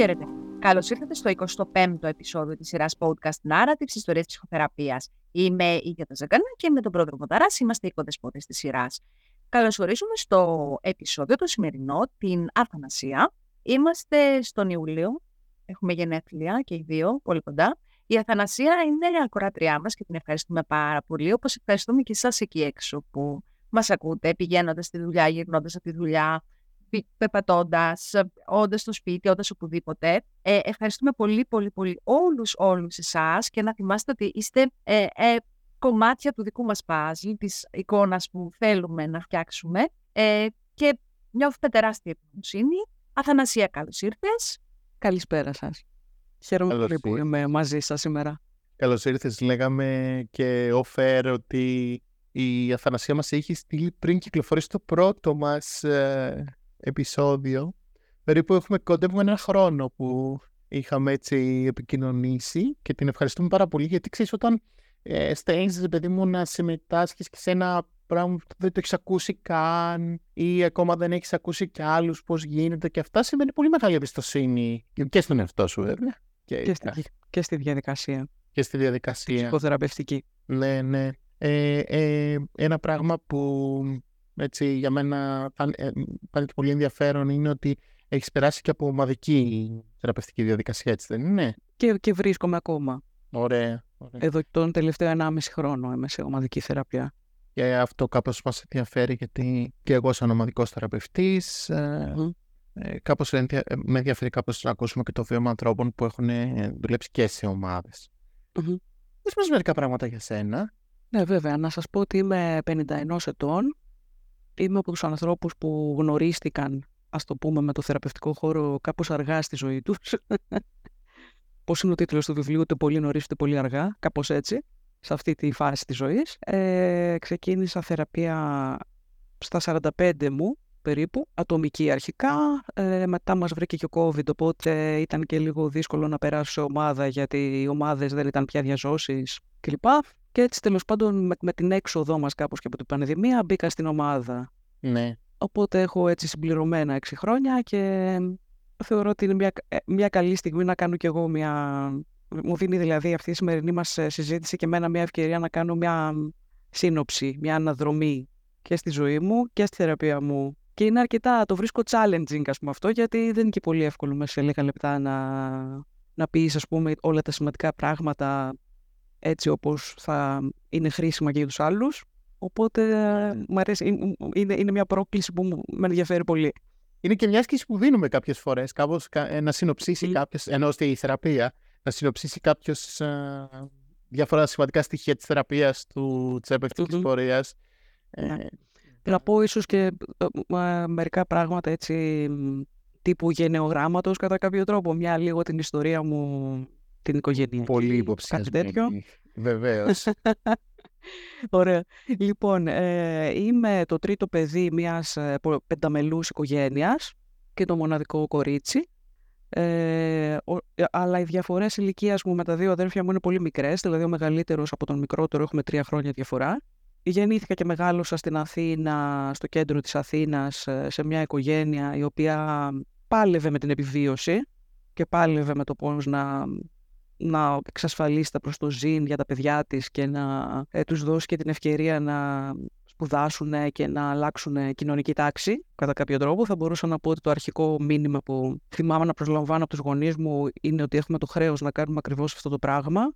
Χαίρετε. Καλώς ήρθατε στο 25ο επεισόδιο της σειράς podcast Narrative Ιστορίας Ψυχοθεραπείας. Είμαι η Γιώτα Ζαγκανά και με τον πρόεδρο Μονταρά είμαστε οι κοδεσπότε της σειράς. Καλωσορίζουμε στο επεισόδιο το σημερινό την Αθανασία. Είμαστε στον Ιούλιο. Έχουμε γενέθλια και οι δύο, πολύ κοντά. Η Αθανασία είναι η ακροάτριά μας και την ευχαριστούμε πάρα πολύ, όπως ευχαριστούμε και εσάς εκεί έξω που μας ακούτε, πηγαίνοντας στη δουλειά, γυρνώντας από τη δουλειά, πεπατώντας, όντας στο σπίτι, όντας οπουδήποτε. Ε, ευχαριστούμε πολύ, πολύ, πολύ όλους, όλους εσάς και να θυμάστε ότι είστε ε, ε, κομμάτια του δικού μας παζλ, της εικόνας που θέλουμε να φτιάξουμε. Ε, και νιώθουμε τεράστια ευγνωμοσύνη. Αθανασία, καλώς ήρθες. Καλησπέρα σας. Χαίρομαι πολύ που είμαι μαζί σας σήμερα. Καλώς ήρθες. Λέγαμε και offer ότι η Αθανασία μας έχει στείλει πριν κυκλοφορήσει το πρώτο μας ε, επεισόδιο. Περίπου έχουμε κοντεύουμε ένα χρόνο που είχαμε έτσι επικοινωνήσει και την ευχαριστούμε πάρα πολύ γιατί ξέρεις όταν ε, στέλνεις παιδί μου να συμμετάσχεις και σε ένα πράγμα που δεν το έχεις ακούσει καν ή ακόμα δεν έχεις ακούσει κι άλλους πώς γίνεται και αυτά σημαίνει πολύ μεγάλη εμπιστοσύνη και στον εαυτό σου βέβαια. Και, και, στη, και στη διαδικασία. Και στη διαδικασία. Ψυχοθεραπευτική. Ναι, ναι. Ε, ε, ένα πράγμα που έτσι, για μένα φάνηκε πολύ ενδιαφέρον είναι ότι έχεις περάσει και από ομαδική θεραπευτική διαδικασία, έτσι δεν είναι; Και, και βρίσκομαι ακόμα. Ωραία. ωραία. Εδώ τον τελευταίο 1,5 χρόνο είμαι σε ομαδική θεραπεία. Και αυτό κάπως μας ενδιαφέρει γιατί και εγώ σαν ομαδικός θεραπευτής mm. ε, κάπως ε, με ενδιαφέρει κάπως να ακούσουμε και το βίωμα ανθρώπων που έχουν δουλέψει και σε ομάδες. Mm-hmm. μας μερικά πράγματα για σένα. Ναι βέβαια, να σας πω ότι είμαι 51 ετών είμαι από τους ανθρώπους που γνωρίστηκαν, ας το πούμε, με το θεραπευτικό χώρο κάπως αργά στη ζωή τους. Πώς είναι ο τίτλος του βιβλίου, ούτε πολύ νωρίς, ούτε πολύ αργά, κάπως έτσι, σε αυτή τη φάση της ζωής. Ε, ξεκίνησα θεραπεία στα 45 μου, περίπου, ατομική αρχικά. Ε, μετά μας βρήκε και ο COVID, οπότε ήταν και λίγο δύσκολο να περάσω σε ομάδα, γιατί οι ομάδες δεν ήταν πια διαζώσεις κλπ. Και έτσι τέλος πάντων με, με, την έξοδό μας κάπως και από την πανδημία μπήκα στην ομάδα. Ναι. Οπότε έχω έτσι συμπληρωμένα έξι χρόνια και θεωρώ ότι είναι μια, ε, μια καλή στιγμή να κάνω κι εγώ μια... Μου δίνει δηλαδή αυτή η σημερινή μας ε, συζήτηση και εμένα μια ευκαιρία να κάνω μια σύνοψη, μια αναδρομή και στη ζωή μου και στη θεραπεία μου. Και είναι αρκετά, το βρίσκω challenging ας πούμε αυτό, γιατί δεν είναι και πολύ εύκολο μέσα σε λίγα λεπτά να, να πεις ας πούμε όλα τα σημαντικά πράγματα έτσι όπως θα είναι χρήσιμα και για τους άλλους. Οπότε μου αρέσει, είναι, είναι μια πρόκληση που με ενδιαφέρει πολύ. Είναι και μια άσκηση που δίνουμε κάποιες φορές, κάπως ε, να συνοψίσει mm. κάποιος, ενώ στη θεραπεία, να συνοψίσει κάποιος uh, διάφορα σημαντικά στοιχεία της θεραπείας του τσέπευτικης mm-hmm. πορείας. Ναι. Ε, να πω ίσως και ε, μερικά πράγματα έτσι τύπου γενεογράμματος κατά κάποιο τρόπο. Μια λίγο την ιστορία μου την οικογένεια. Πολύ υποψιασμένη. Κάτι τέτοιο. Βεβαίως. Ωραία. Λοιπόν, ε, είμαι το τρίτο παιδί μιας ε, πενταμελούς οικογένειας και το μοναδικό κορίτσι. Ε, ο, ε, αλλά οι διαφορές ηλικίας μου με τα δύο αδέρφια μου είναι πολύ μικρές, δηλαδή ο μεγαλύτερος από τον μικρότερο έχουμε τρία χρόνια διαφορά. Γεννήθηκα και μεγάλωσα στην Αθήνα, στο κέντρο της Αθήνας, ε, σε μια οικογένεια η οποία πάλευε με την επιβίωση και πάλευε με το πώς να να εξασφαλίσει τα προστοζήν για τα παιδιά της και να ε, τους δώσει και την ευκαιρία να σπουδάσουν και να αλλάξουν κοινωνική τάξη κατά κάποιο τρόπο. Θα μπορούσα να πω ότι το αρχικό μήνυμα που θυμάμαι να προσλαμβάνω από τους γονείς μου είναι ότι έχουμε το χρέος να κάνουμε ακριβώς αυτό το πράγμα.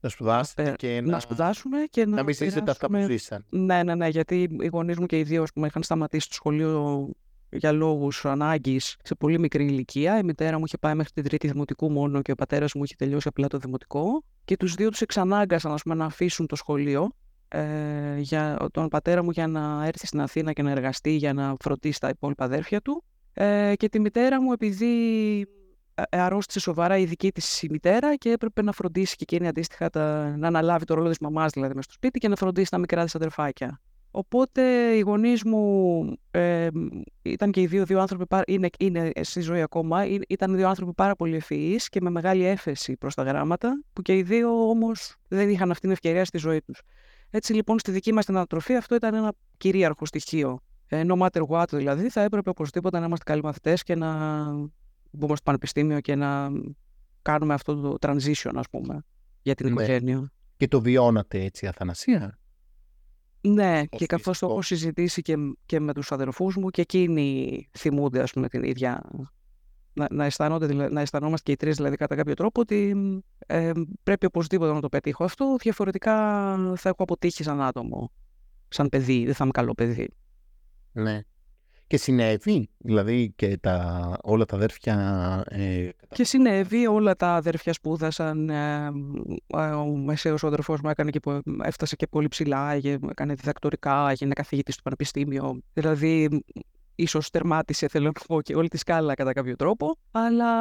Να σπουδάσουμε ε, και να, να σπουδάσουμε και να, να μην ζήσετε αυτά που ζήσαν. Ναι, ναι, ναι, γιατί οι γονείς μου και οι δύο που είχαν σταματήσει το σχολείο για λόγους ανάγκης σε πολύ μικρή ηλικία. Η μητέρα μου είχε πάει μέχρι την τρίτη δημοτικού μόνο και ο πατέρας μου είχε τελειώσει απλά το δημοτικό. Και τους δύο τους εξανάγκασαν πούμε, να αφήσουν το σχολείο. Ε, για τον πατέρα μου για να έρθει στην Αθήνα και να εργαστεί για να φροντίσει τα υπόλοιπα αδέρφια του. Ε, και τη μητέρα μου επειδή ε, αρρώστησε σοβαρά η δική της η μητέρα και έπρεπε να φροντίσει και εκείνη αντίστοιχα τα, να αναλάβει το ρόλο της μαμάς δηλαδή μέσα στο σπίτι και να φροντίσει τα μικρά της αδερφάκια. Οπότε οι γονείς μου ε, ήταν και οι δύο, δύο άνθρωποι, είναι, είναι στη ζωή ακόμα, ήταν δύο άνθρωποι πάρα πολύ ευφυείς και με μεγάλη έφεση προς τα γράμματα, που και οι δύο όμως δεν είχαν αυτή την ευκαιρία στη ζωή τους. Έτσι λοιπόν στη δική μας την ανατροφή αυτό ήταν ένα κυρίαρχο στοιχείο. Ε, no matter what δηλαδή, θα έπρεπε οπωσδήποτε να είμαστε καλοί μαθητέ και να, μπούμε στο πανεπιστήμιο και να κάνουμε αυτό το transition, ας πούμε, για την Ναι. οικογένεια. Και το βιώνατε έτσι, Αθανασία; Ναι, Ως και καθώς το φυσικός. έχω συζητήσει και, και με τους αδερφούς μου και εκείνοι θυμούνται, ας πούμε, την ίδια... Να, να, αισθάνονται, δηλα- να αισθανόμαστε και οι τρεις, δηλαδή, κατά κάποιο τρόπο, ότι ε, πρέπει οπωσδήποτε να το πετύχω αυτό, διαφορετικά θα έχω αποτύχει σαν άτομο, σαν παιδί, δεν θα είμαι καλό παιδί. Ναι. Και συνέβη, δηλαδή και τα, όλα τα αδέρφια... Ε, Και συνέβη, όλα τα αδέρφια σπούδασαν, ε, ε, ο μεσαίος ο αδερφός μου έκανε και, πο- έφτασε και πολύ ψηλά, έγινε- έκανε διδακτορικά, έγινε καθηγητής στο πανεπιστήμιο. Δηλαδή, ίσως τερμάτισε, θέλω να πω, και όλη τη σκάλα κατά κάποιο τρόπο, αλλά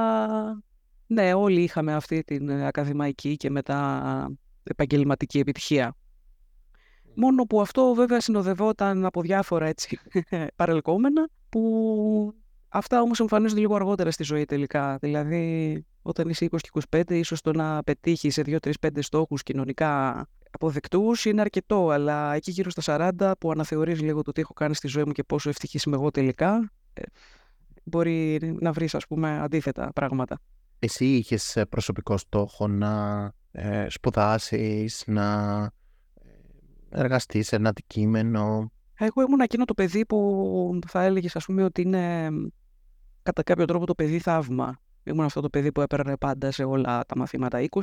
ναι, όλοι είχαμε αυτή την ε, ακαδημαϊκή και μετά επαγγελματική επιτυχία. Μόνο που αυτό βέβαια συνοδευόταν από διάφορα έτσι παρελκόμενα που αυτά όμως εμφανίζονται λίγο αργότερα στη ζωή τελικά. Δηλαδή όταν είσαι 20 και 25 ίσως το να πετύχεις σε 2, 3, 5 στόχους κοινωνικά αποδεκτούς είναι αρκετό αλλά εκεί γύρω στα 40 που αναθεωρείς λίγο το τι έχω κάνει στη ζωή μου και πόσο ευτυχής είμαι εγώ τελικά ε, μπορεί να βρεις ας πούμε αντίθετα πράγματα. Εσύ είχες ε, προσωπικό στόχο να ε, σπουδάσεις, να ε, εργαστείς σε ένα αντικείμενο; Εγώ ήμουν εκείνο το παιδί που θα έλεγες, ας πούμε, ότι είναι κατά κάποιο τρόπο το παιδί θαύμα. Ήμουν αυτό το παιδί που έπαιρνε πάντα σε όλα τα μαθήματα 20,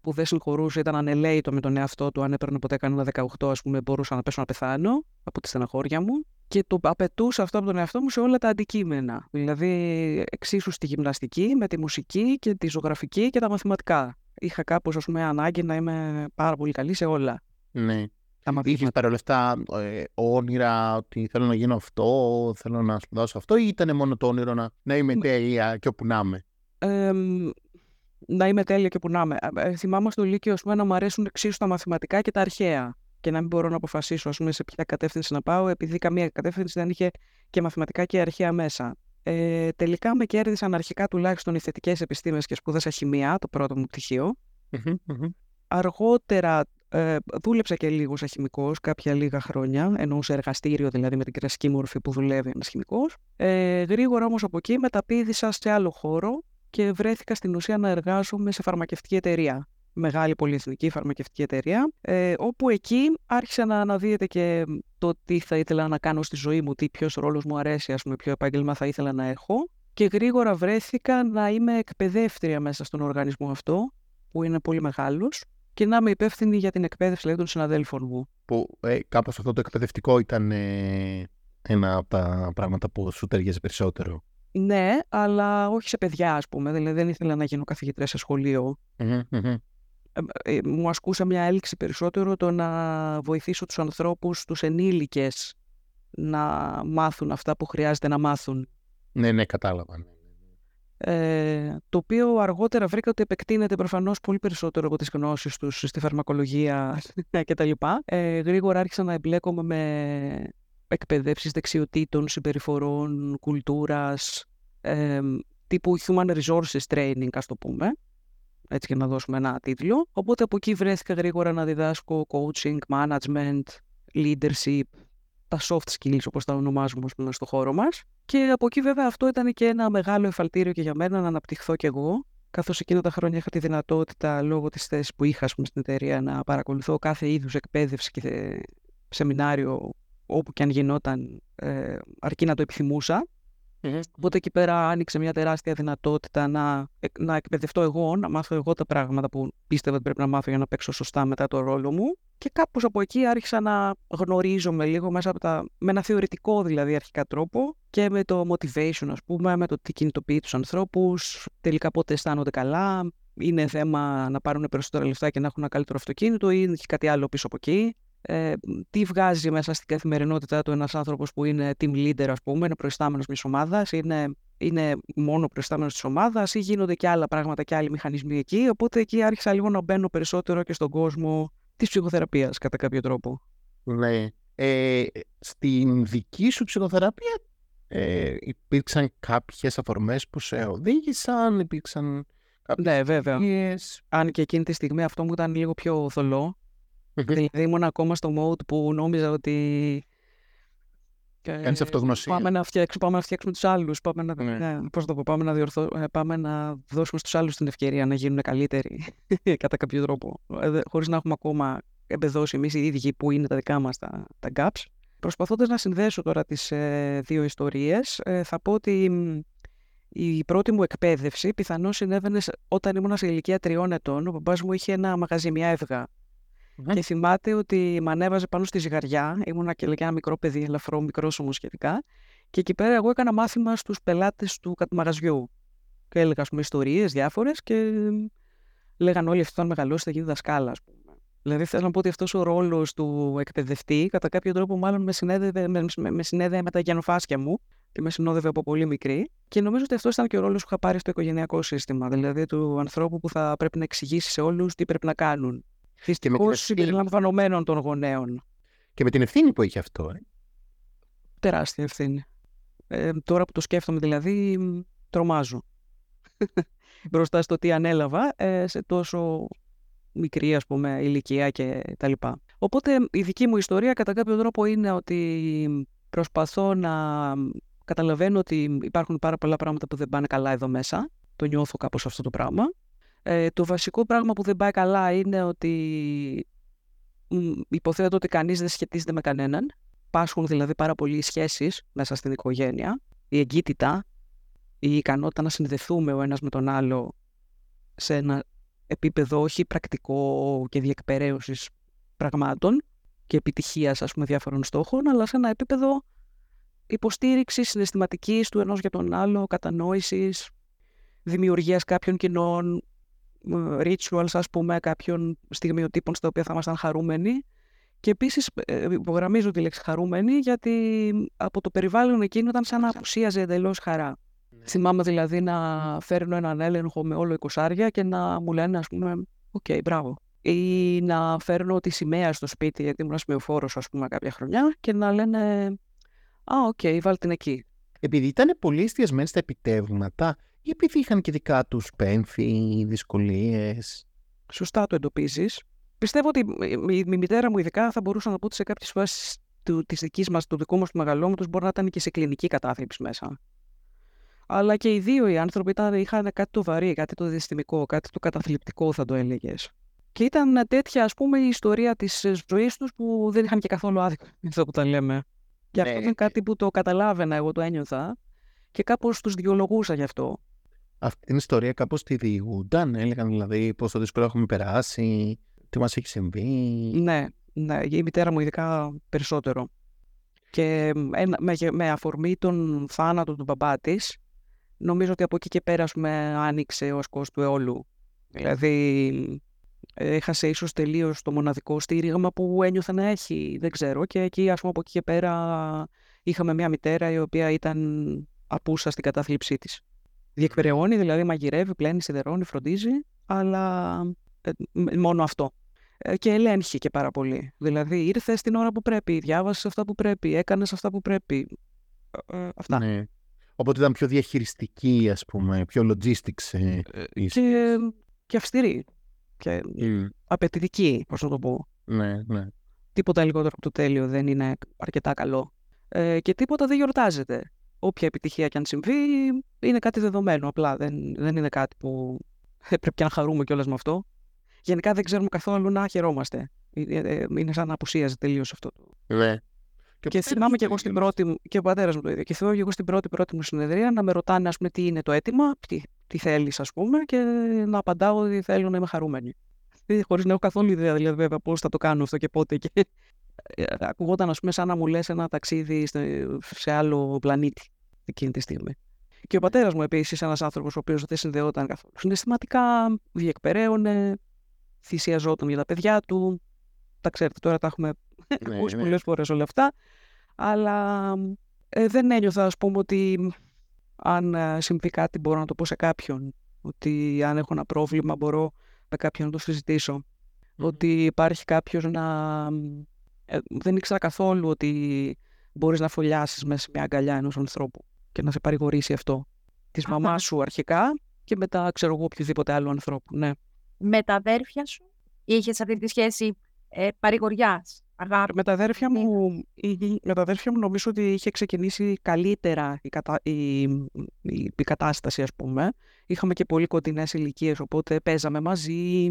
που δεν συγχωρούσε, ήταν ανελαίητο με τον εαυτό του. Αν έπαιρνε ποτέ κανένα 18, ας πούμε, μπορούσα να πέσω να πεθάνω από τη στεναχώρια μου. Και το απαιτούσα αυτό από τον εαυτό μου σε όλα τα αντικείμενα. Δηλαδή, εξίσου στη γυμναστική, με τη μουσική και τη ζωγραφική και τα μαθηματικά. Είχα κάπως, ας πούμε, ανάγκη να είμαι πάρα πολύ καλή σε όλα Ναι. Τα μαθήματα. Είχες παρόλα αυτά ε, όνειρα ότι θέλω να γίνω αυτό, θέλω να σπουδάσω αυτό ή ήταν μόνο το όνειρο να, να είμαι τέλεια και όπου να είμαι; Ε, μ, να είμαι τέλεια και που να είμαι. Ε, θυμάμαι στο Λύκειο ας πούμε, να μου αρέσουν εξίσου τα μαθηματικά και τα αρχαία. Και να μην μπορώ να αποφασίσω ας πούμε, σε ποια κατεύθυνση να πάω, επειδή καμία κατεύθυνση δεν είχε και μαθηματικά και αρχαία μέσα. Ε, τελικά με κέρδισαν αρχικά τουλάχιστον οι θετικές επιστήμες και σπούδασα χημεία, το πρώτο μου πτυχίο. Μμμ, μμμ. Αργότερα ε, δούλεψα και λίγο σαν χημικός, κάποια λίγα χρόνια, ενώ σε εργαστήριο δηλαδή με την κλασική μορφή που δουλεύει ένας χημικός. Ε, γρήγορα όμως από εκεί μεταπήδησα σε άλλο χώρο και βρέθηκα στην ουσία να εργάζομαι σε φαρμακευτική εταιρεία. Μεγάλη πολυεθνική φαρμακευτική εταιρεία, ε, όπου εκεί άρχισα να αναδύεται και το τι θα ήθελα να κάνω στη ζωή μου, τι ποιος ρόλος μου αρέσει, ας πούμε, ποιο επάγγελμα θα ήθελα να έχω. Και γρήγορα βρέθηκα να είμαι εκπαιδεύτρια μέσα στον οργανισμό αυτό, που είναι πολύ μεγάλος, και να είμαι υπεύθυνη για την εκπαίδευση δηλαδή, των συναδέλφων μου. Που ε, κάπως αυτό το εκπαιδευτικό ήταν ε, ένα από τα πράγματα που σου ταιριάζει περισσότερο. Ναι, αλλά όχι σε παιδιά, ας πούμε. Δηλαδή δεν ήθελα να γίνω καθηγήτρια σε σχολείο. Μμμ, μμμ. Ε, ε, μου ασκούσα μια έλξη περισσότερο το να βοηθήσω τους ανθρώπους, τους ενήλικες, να μάθουν αυτά που χρειάζεται να μάθουν. Ναι, ναι, κατάλαβα. Ναι. Ε, το οποίο αργότερα βρήκα ότι επεκτείνεται προφανώς πολύ περισσότερο από τις γνώσεις τους στη φαρμακολογία κτλ. Ε, γρήγορα άρχισα να εμπλέκομαι με εκπαιδεύσεις δεξιοτήτων, συμπεριφορών, κουλτούρας, ε, τύπου human resources training, ας το πούμε, έτσι για να δώσουμε ένα τίτλο. Οπότε από εκεί βρέθηκα γρήγορα να διδάσκω coaching, management, leadership, τα soft skills όπως τα ονομάζουμε ας πούμε, στο χώρο μας. Και από εκεί βέβαια αυτό ήταν και ένα μεγάλο εφαλτήριο και για μένα να αναπτυχθώ κι εγώ, καθώς εκείνα τα χρόνια είχα τη δυνατότητα λόγω της θέσης που είχα ας πούμε, στην εταιρεία να παρακολουθώ κάθε είδους εκπαίδευση και θε- σεμινάριο όπου και αν γινόταν ε, αρκεί να το επιθυμούσα. Οπότε εκεί πέρα άνοιξε μια τεράστια δυνατότητα να, εκ- να εκπαιδευτώ εγώ, να μάθω εγώ τα πράγματα που πίστευα ότι πρέπει να μάθω για να παίξω σωστά μετά το ρόλο μου. Και κάπως από εκεί άρχισα να γνωρίζομαι λίγο μέσα από τα, με ένα θεωρητικό δηλαδή αρχικά τρόπο και με το motivation ας πούμε, με το τι κινητοποιεί τους ανθρώπους, τελικά πότε αισθάνονται καλά, είναι θέμα να πάρουν περισσότερα λεφτά και να έχουν ένα καλύτερο αυτοκίνητο ή έχει κάτι άλλο πίσω από εκεί. Ε, τι βγάζει μέσα στην καθημερινότητά του ένας άνθρωπος που είναι team leader ας πούμε, είναι προϊστάμενος μιας ομάδας, είναι, είναι μόνο προϊστάμενος της ομάδας ή γίνονται και άλλα πράγματα και άλλοι μηχανισμοί εκεί, οπότε εκεί άρχισα λίγο να μπαίνω περισσότερο και στον κόσμο της ψυχοθεραπείας κατά κάποιο τρόπο. Ναι. Ε, στην δική σου ψυχοθεραπεία ε, υπήρξαν κάποιες αφορμές που σε οδήγησαν, υπήρξαν κάποιες Ναι, βέβαια. εμπειρίες. Αν και εκείνη τη στιγμή αυτό μου ήταν λίγο πιο θολό, Μμμ. Δηλαδή ήμουν ακόμα στο mode που νόμιζα ότι Και Κάνεις αυτογνωσία. Πάμε να φτιάξουμε, πάμε να φτιάξουμε τους άλλους. Πάμε να, Ναι. ναι, πώς το πω, πάμε να, διορθώ, ε, πάμε να δώσουμε στους άλλους την ευκαιρία να γίνουν καλύτεροι κατά κάποιο τρόπο. Ε, δε- χωρίς να έχουμε ακόμα εμπεδώσει εμείς οι ίδιοι που είναι τα δικά μας τα, τα gaps. Προσπαθώντας να συνδέσω τώρα τις ε, δύο ιστορίες, ε, θα πω ότι μ, η πρώτη μου εκπαίδευση πιθανώς συνέβαινε σε- όταν ήμουν σε ηλικία τριών ετών. Ο μπαμπάς μου είχε ένα μαγαζί, μια έβγα. Μμμ. Και θυμάται ότι με ανέβαζε πάνω στη ζυγαριά. Ήμουνα και λέγα ένα μικρό παιδί, ελαφρό, μικρός όμως σχετικά. Και εκεί πέρα εγώ έκανα μάθημα στους πελάτες του κα- μαγαζιού. Και έλεγα, ας πούμε, ιστορίες διάφορες και λέγαν όλοι αυτό, αν μεγαλώσεις θα γίνει δασκάλα, ας πούμε. Δηλαδή, θέλω να πω ότι αυτός ο ρόλος του εκπαιδευτή, κατά κάποιο τρόπο, μάλλον με συνέδευε με, με, με, συνέδεε με τα γενοφάσκια μου και με συνόδευε από πολύ μικρή. Και νομίζω ότι αυτός ήταν και ο ρόλος που είχα πάρει στο οικογενειακό σύστημα. Δηλαδή, του ανθρώπου που θα πρέπει να εξηγήσει σε όλους τι πρέπει να κάνουν. Δυστυχώς ευθύνη. συμπεριλαμβανομένων των γονέων. Και με την ευθύνη που έχει αυτό. Ε. Τεράστια ευθύνη. Ε, τώρα που το σκέφτομαι δηλαδή, μ, τρομάζω. Μπροστά στο τι ανέλαβα ε, σε τόσο μικρή ας πούμε ηλικία και τα λοιπά. Οπότε η δική μου ιστορία κατά κάποιο τρόπο είναι ότι προσπαθώ να καταλαβαίνω ότι υπάρχουν πάρα πολλά πράγματα που δεν πάνε καλά εδώ μέσα. Το νιώθω κάπως αυτό το πράγμα. Ε, το βασικό πράγμα που δεν πάει καλά είναι ότι μ, υποθέτω ότι κανείς δεν σχετίζεται με κανέναν. Πάσχουν δηλαδή πάρα πολλοί οι σχέσεις μέσα στην οικογένεια. Η εγκύτητα, η ικανότητα να συνδεθούμε ο ένας με τον άλλο σε ένα επίπεδο όχι πρακτικό και διεκπαιρέωσης πραγμάτων και επιτυχίας ας πούμε διάφορων στόχων, αλλά σε ένα επίπεδο υποστήριξης συναισθηματικής του ενός για τον άλλο, κατανόησης, δημιουργίας κάποιων κοινών ε, rituals, ας πούμε, κάποιων στιγμιοτύπων στα οποία θα ήμασταν χαρούμενοι. Και επίσης ε, υπογραμμίζω τη λέξη χαρούμενοι γιατί από το περιβάλλον εκείνο ήταν σαν να απουσίαζε εντελώς χαρά. Θυμάμαι δηλαδή να φέρνω έναν έλεγχο με όλο 20 και να μου λένε, ας πούμε, οκ, μπράβο. Ή να φέρνω τη σημαία στο σπίτι, γιατί ήμουν σημειοφόρος, ας πούμε, κάποια χρονιά, και να λένε, α, οκ, βάλ την εκεί. Επειδή ήταν πολύ εστιασμένοι στα επιτεύγματα ή επειδή είχαν και δικά τους πένθη, δυσκολίες. Σωστά το εντοπίζεις. Πιστεύω ότι η, η, η μητέρα μου, ειδικά, θα μπορούσα να πω ότι σε κάποιες φάσεις της δικής μας, του δικού μας του μεγαλώματο, μπορεί να ήταν και σε κλινική κατάθλιψη μέσα. Αλλά και οι δύο οι άνθρωποι ήταν, είχαν κάτι το βαρύ, κάτι το διαστημικό, κάτι το καταθλιπτικό, θα το έλεγες. Και ήταν τέτοια, ας πούμε, η ιστορία της ζωής τους που δεν είχαν και καθόλου άδικο. Αυτό που τα λέμε. Και αυτό Ναι. ήταν κάτι που το καταλάβαινα, εγώ το ένιωθα και κάπως τους διολογούσα γι' αυτό. Αυτή την ιστορία κάπως τη διηγούνταν, έλεγαν δηλαδή πόσο δύσκολο έχουμε περάσει, τι μας έχει συμβεί. Ναι, ναι, η μητέρα μου ειδικά περισσότερο. Και ένα, με, με αφορμή τον θάνατο του μπαμπά της, νομίζω ότι από εκεί και πέρα ας πούμε, άνοιξε ο ασκός του αιώλου. Δηλαδή, έχασε ίσως τελείως το μοναδικό στήριγμα που ένιωθε να έχει, δεν ξέρω. Και εκεί, ας πούμε, από εκεί και πέρα είχαμε μια μητέρα η οποία ήταν απούσα στην κατάθλιψή της. Διεκπεραιώνει, δηλαδή μαγειρεύει, πλένει, σιδερώνει, φροντίζει, αλλά ε, μ- μόνο αυτό. Ε, και ελέγχει και πάρα πολύ. Δηλαδή, ήρθε στην ώρα που πρέπει, διάβασε αυτά που πρέπει, έκανες αυτά που πρέπει. Ε, ε, αυτά. Ναι. Οπότε ήταν πιο διαχειριστική, ας πούμε, πιο logistics. ε, η Και, και αυστηρή. Και Μμ. απαιτητική, πώς να το πω. Ναι, ναι. Τίποτα λιγότερο από το τέλειο δεν είναι αρκετά καλό. Ε, και τίποτα δεν γιορτάζεται. Όποια επιτυχία και αν συμβεί, είναι κάτι δεδομένο. Απλά δεν, δεν είναι κάτι που ε, πρέπει και να χαρούμε κιόλας με αυτό. Γενικά δεν ξέρουμε καθόλου να χαιρόμαστε. Ε, ε, Είναι σαν να απουσίαζε τελείως αυτό. ναι. Και ο θυμάμαι και εγώ πατέρας στην μου πρώτη μου, και ο πατέρας μου το ίδιο. Και θυμάμαι και εγώ στην πρώτη πρώτη μου συνεδρία να με ρωτάνε, ας πούμε, τι είναι το αίτημα, τι, τι θέλεις, ας πούμε, και να απαντάω ότι θέλω να είμαι χαρούμενη. Χωρίς να έχω καθόλου ιδέα, δηλαδή, βέβαια, πώς θα το κάνω αυτό και πότε. Και... ε, Ακουγόταν, ας πούμε, σαν να μου λες ένα ταξίδι στο- σε άλλο πλανήτη εκείνη τη στιγμή. Και ο πατέρας μου επίσης, ένας άνθρωπος ο οποίος δεν συνδεόταν καθόλου συναισθηματικά, διεκπεραίωνε, θυσιαζόταν για τα παιδιά του. Τα ξέρετε, τώρα τα έχουμε Ναι, ακούσει ναι. πολλές φορές όλα αυτά. Αλλά ε, δεν ένιωθα, ας πούμε, ότι αν ε, συμβεί κάτι μπορώ να το πω σε κάποιον. Ότι αν έχω ένα πρόβλημα μπορώ με κάποιον να το συζητήσω. Ότι υπάρχει κάποιος να... ε, δεν ήξερα καθόλου ότι μπορείς να φωλιάσεις μέσα σε μια αγκαλιά ενός ανθρώπου και να σε παρηγορήσει αυτό. Της Αχα. μαμάς σου αρχικά και μετά ξέρω εγώ οποιοδήποτε άλλο ανθρώπου. Ναι. Με τα αδέρφια σου είχες αυτή τη σχέση ε, παρηγοριάς. αγάπη. Με τα αδέρφια μου, η- με τα αδέρφια μου νομίζω ότι είχε ξεκινήσει καλύτερα η, κατα... η... η κατάσταση, ας πούμε. Είχαμε και πολύ κοντινές ηλικίες, οπότε παίζαμε μαζί.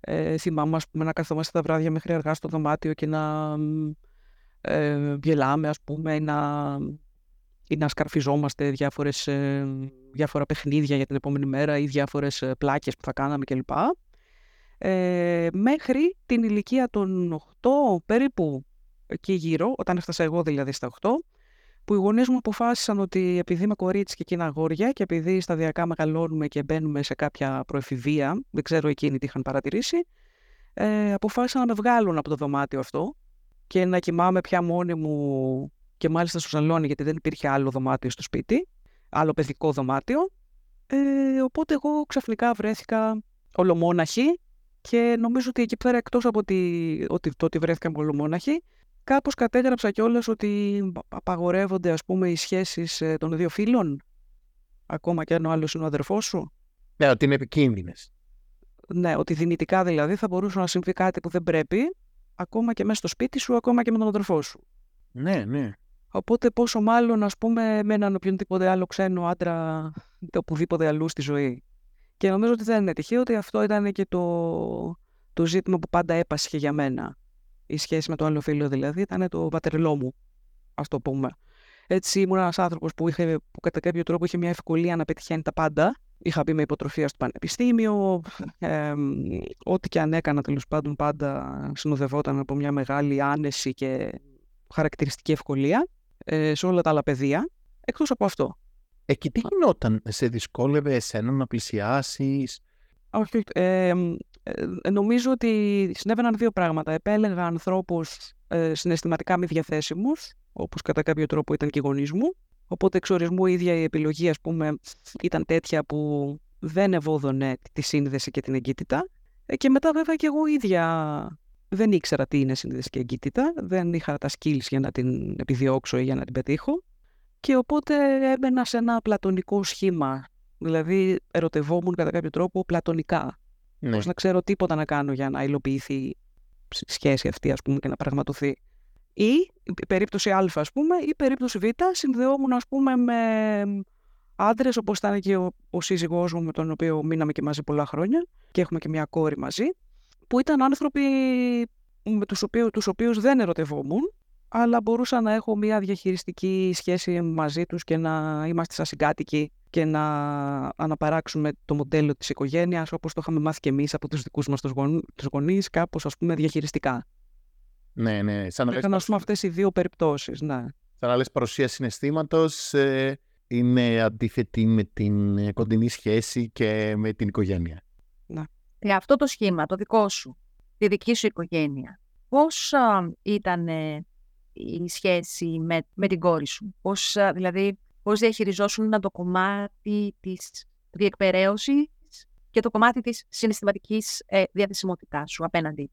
Ε, θυμάμαι, ας πούμε, να καθόμαστε τα βράδια μέχρι αργά στο δωμάτιο και να ε, γελάμε, ας πούμε, ή να, ή να σκαρφιζόμαστε διάφορες, ε, διάφορα παιχνίδια για την επόμενη μέρα ή διάφορες ε, πλάκες που θα κάναμε κλπ. Ε, μέχρι την ηλικία των 8 περίπου εκεί γύρω, όταν έφτασα εγώ δηλαδή στα 8, που οι γονείς μου αποφάσισαν ότι επειδή είμαι κορίτσι και εκείνα αγόρια και επειδή σταδιακά μεγαλώνουμε και μπαίνουμε σε κάποια προεφηβεία, δεν ξέρω εκείνοι τι είχαν παρατηρήσει, ε, αποφάσισαν να με βγάλουν από το δωμάτιο αυτό και να κοιμάμαι πια μόνη μου και μάλιστα στο σαλόνι γιατί δεν υπήρχε άλλο δωμάτιο στο σπίτι, άλλο παιδικό δωμάτιο. Ε, οπότε εγώ ξαφνικά βρέθηκα ολομόναχη και νομίζω ότι εκεί πέρα εκτός από ότι, ότι, το ότι βρέθηκα ολομόναχη, κάπως κατέγραψα κιόλας ότι απαγορεύονται ας πούμε οι σχέσεις ε, των δύο φίλων, ακόμα και αν ο άλλος είναι ο αδερφός σου. Ναι, ότι είναι επικίνδυνες. Ναι, ότι δυνητικά δηλαδή θα μπορούσε να συμβεί κάτι που δεν πρέπει, ακόμα και μέσα στο σπίτι σου, ακόμα και με τον αδερφό σου. Ναι, ναι. Οπότε πόσο μάλλον ας πούμε με έναν οποιονδήποτε άλλο ξένο άντρα είτε οπουδήποτε αλλού στη ζωή. Και νομίζω ότι δεν είναι τυχαίο ότι αυτό ήταν και το, το ζήτημα που πάντα έπασχε για μένα. Η σχέση με το άλλο φίλο δηλαδή ήταν το πατερλό μου, ας το πούμε. Έτσι ήμουν ένας άνθρωπος που, είχε, που κατά κάποιο τρόπο είχε μια ευκολία να πετυχαίνει τα πάντα. Είχα πει με υποτροφία στο πανεπιστήμιο, ε, ό,τι και αν έκανα τέλος πάντων πάντα συνοδευόταν από μια μεγάλη άνεση και χαρακτηριστική ευκολία ε, σε όλα τα άλλα πεδία, εκτός από αυτό. Εκεί τι γινόταν, σε δυσκόλευε εσένα να πλησιάσεις; Όχι, όχι. Ε, ε, νομίζω ότι συνέβαιναν δύο πράγματα. Επέλεγα ανθρώπους ε, συναισθηματικά μη διαθέσιμους, όπως κατά κάποιο τρόπο ήταν και οι γονείς μου. Οπότε εξορισμού η ίδια η επιλογή, ας πούμε, ήταν τέτοια που δεν ευόδωνε τη σύνδεση και την εγκύτητα. Ε, και μετά βέβαια και εγώ ίδια δεν ήξερα τι είναι σύνδεση και εγκύτητα. Δεν είχα τα skills για να την επιδιώξω ή για να την πετύχω. Και οπότε έμπαινα σε ένα πλατωνικό σχήμα. Δηλαδή ερωτευόμουν κατά κάποιο τρόπο πλατωνικά. Ναι. Χωρίς να ξέρω τίποτα να κάνω για να υλοποιηθεί η σχέση αυτή ας πούμε και να πραγματοθεί. Ή η περίπτωση Α ας πούμε ή η περίπτωση Β συνδεόμουν ας πούμε με άντρες όπως ήταν και ο, ο σύζυγός μου με τον οποίο μείναμε και μαζί πολλά χρόνια και έχουμε και μια κόρη μαζί που ήταν άνθρωποι με τους οποίους, τους οποίους δεν ερωτευόμουν αλλά μπορούσα να έχω μια διαχειριστική σχέση μαζί τους και να είμαστε σαν συγκάτοικοι και να αναπαράξουμε το μοντέλο της οικογένειας όπως το είχαμε μάθει και εμείς από τους δικούς μας τους, γον, τους γονείς κάπως ας πούμε διαχειριστικά. Ναι, ναι. Σαν να λες, Ήταν ας πούμε αυτές οι δύο περιπτώσεις, ναι. σαν να λες παρουσία συναισθήματος ε, είναι αντίθετη με την ε, κοντινή σχέση και με την οικογένεια. Και αυτό το σχήμα, το δικό σου, τη δική σου οικογένεια, πώς α, ήταν ε, η σχέση με, με την κόρη σου, πώς, α, δηλαδή, πώς διαχειριζόσουν το κομμάτι της διεκπαιρέωσης και το κομμάτι της συναισθηματικής ε, διαθεσιμότητάς σου απέναντι;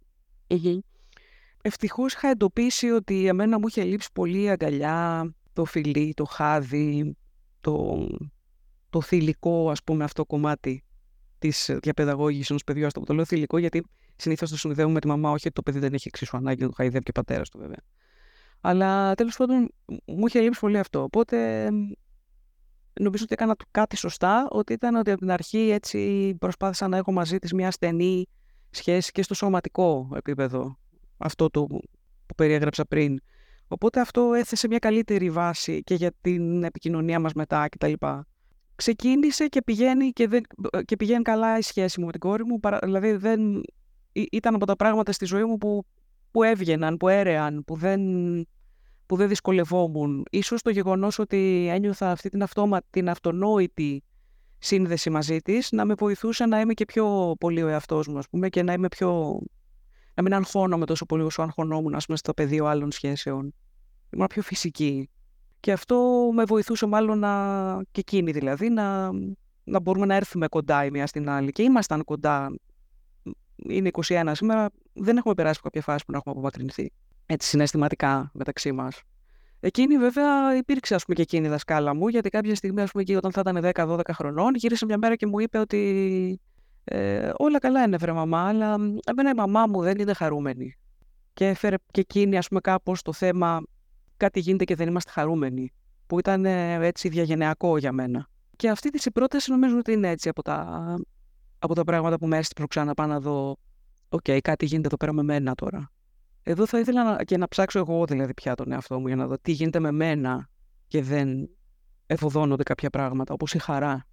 Ευτυχώς είχα εντοπίσει ότι εμένα μου είχε λείψει πολύ η αγκαλιά, το φιλί, το χάδι, το, το θηλυκό ας πούμε αυτό κομμάτι της διαπαιδαγώγησης ενός παιδιού. Ας το, το λέω θηλυκό γιατί συνήθως το συνδέουμε με τη μαμά, όχι ότι το παιδί δεν έχει εξίσου ανάγκη να το χαϊδεύει και ο πατέρας του βέβαια. Αλλά τέλος πάντων μου είχε λείψει πολύ αυτό. Οπότε νομίζω ότι έκανα κάτι σωστά, ότι ήταν ότι από την αρχή έτσι προσπάθησα να έχω μαζί της μια στενή σχέση και στο σωματικό επίπεδο. Αυτό το που περιέγραψα πριν. Οπότε αυτό έθεσε μια καλύτερη βάση και για την επικοινωνία μας μετά κτλ. Ξεκίνησε και πηγαίνει, και δεν, και πηγαίνει καλά η σχέση μου με την κόρη μου. παρα- Δηλαδή δεν, ή- ήταν από τα πράγματα στη ζωή μου που, που έβγαιναν, που έρεαν, που δεν, που δεν δυσκολευόμουν. Ίσως το γεγονός ότι ένιωθα αυτή την, αυτόμα, την αυτονόητη σύνδεση μαζί της να με βοηθούσε να είμαι και πιο πολύ ο εαυτός μου, ας πούμε, και να είμαι πιο... να μην αγχώνομαι τόσο πολύ όσο αγχωνόμουν, ας πούμε, στο πεδίο άλλων σχέσεων. Ήμουν πιο φυσική. Και αυτό με βοηθούσε μάλλον να... και εκείνη δηλαδή, να, να μπορούμε να έρθουμε κοντά η μία στην άλλη. Και ήμασταν κοντά. Είναι 21 σήμερα, δεν έχουμε περάσει από κάποια φάση που να έχουμε απομακρυνθεί. Έτσι συναισθηματικά μεταξύ μας. Εκείνη βέβαια υπήρξε ας πούμε και εκείνη η δασκάλα μου, γιατί κάποια στιγμή ας πούμε εκεί όταν θα ήταν 10-12 χρονών γύρισε μια μέρα και μου είπε ότι ε, όλα καλά είναι βρε μαμά, αλλά εμένα η μαμά μου δεν είναι χαρούμενη. και έφερε και εκείνη ας πούμε κάπως το θέμα κάτι γίνεται και δεν είμαστε χαρούμενοι που ήταν ε, έτσι διαγενεακό για μένα. Και αυτή της πρόταση νομίζω ότι είναι έτσι από τα, από τα πράγματα που με έστρεψε στο να πάω να δω OK, okay, κάτι γίνεται εδώ πέρα με μένα τώρα. Εδώ θα ήθελα να, και να ψάξω εγώ δηλαδή πια τον εαυτό μου για να δω τι γίνεται με μένα και δεν εφοδώνονται κάποια πράγματα, όπως η χαρά,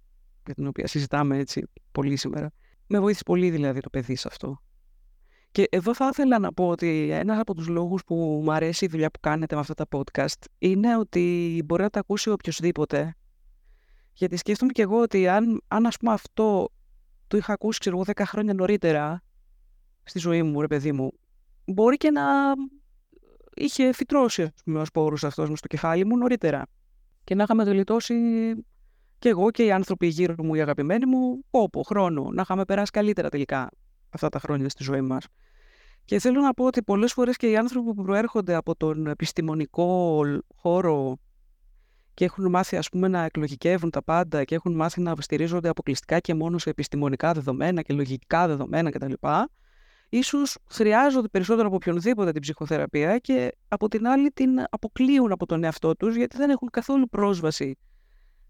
για την οποία συζητάμε έτσι πολύ σήμερα. Με βοήθησε πολύ δηλαδή το παιδί σε αυτό. Και εδώ θα ήθελα να πω ότι ένας από τους λόγους που μου αρέσει η δουλειά που κάνετε με αυτά τα podcast είναι ότι μπορεί να τα ακούσει οποιοδήποτε. Γιατί σκέφτομαι και εγώ ότι αν, αν ας πούμε αυτό το είχα ακούσει ξέρω εγώ 10 χρόνια νωρίτερα στη ζωή μου, ρε παιδί μου, μπορεί και να είχε φυτρώσει ας πούμε, ο σπόρους αυτός μου στο κεφάλι μου νωρίτερα και να είχαμε γλιτώσει και εγώ και οι άνθρωποι γύρω μου, οι αγαπημένοι μου, κόπο, χρόνο, να είχαμε περάσει καλύτερα τελικά αυτά τα χρόνια στη ζωή μας. Και θέλω να πω ότι πολλές φορές και οι άνθρωποι που προέρχονται από τον επιστημονικό χώρο και έχουν μάθει ας πούμε να εκλογικεύουν τα πάντα και έχουν μάθει να στηρίζονται αποκλειστικά και μόνο σε επιστημονικά δεδομένα και λογικά δεδομένα κτλ. Ίσως χρειάζονται περισσότερο από οποιονδήποτε την ψυχοθεραπεία και από την άλλη την αποκλείουν από τον εαυτό τους γιατί δεν έχουν καθόλου πρόσβαση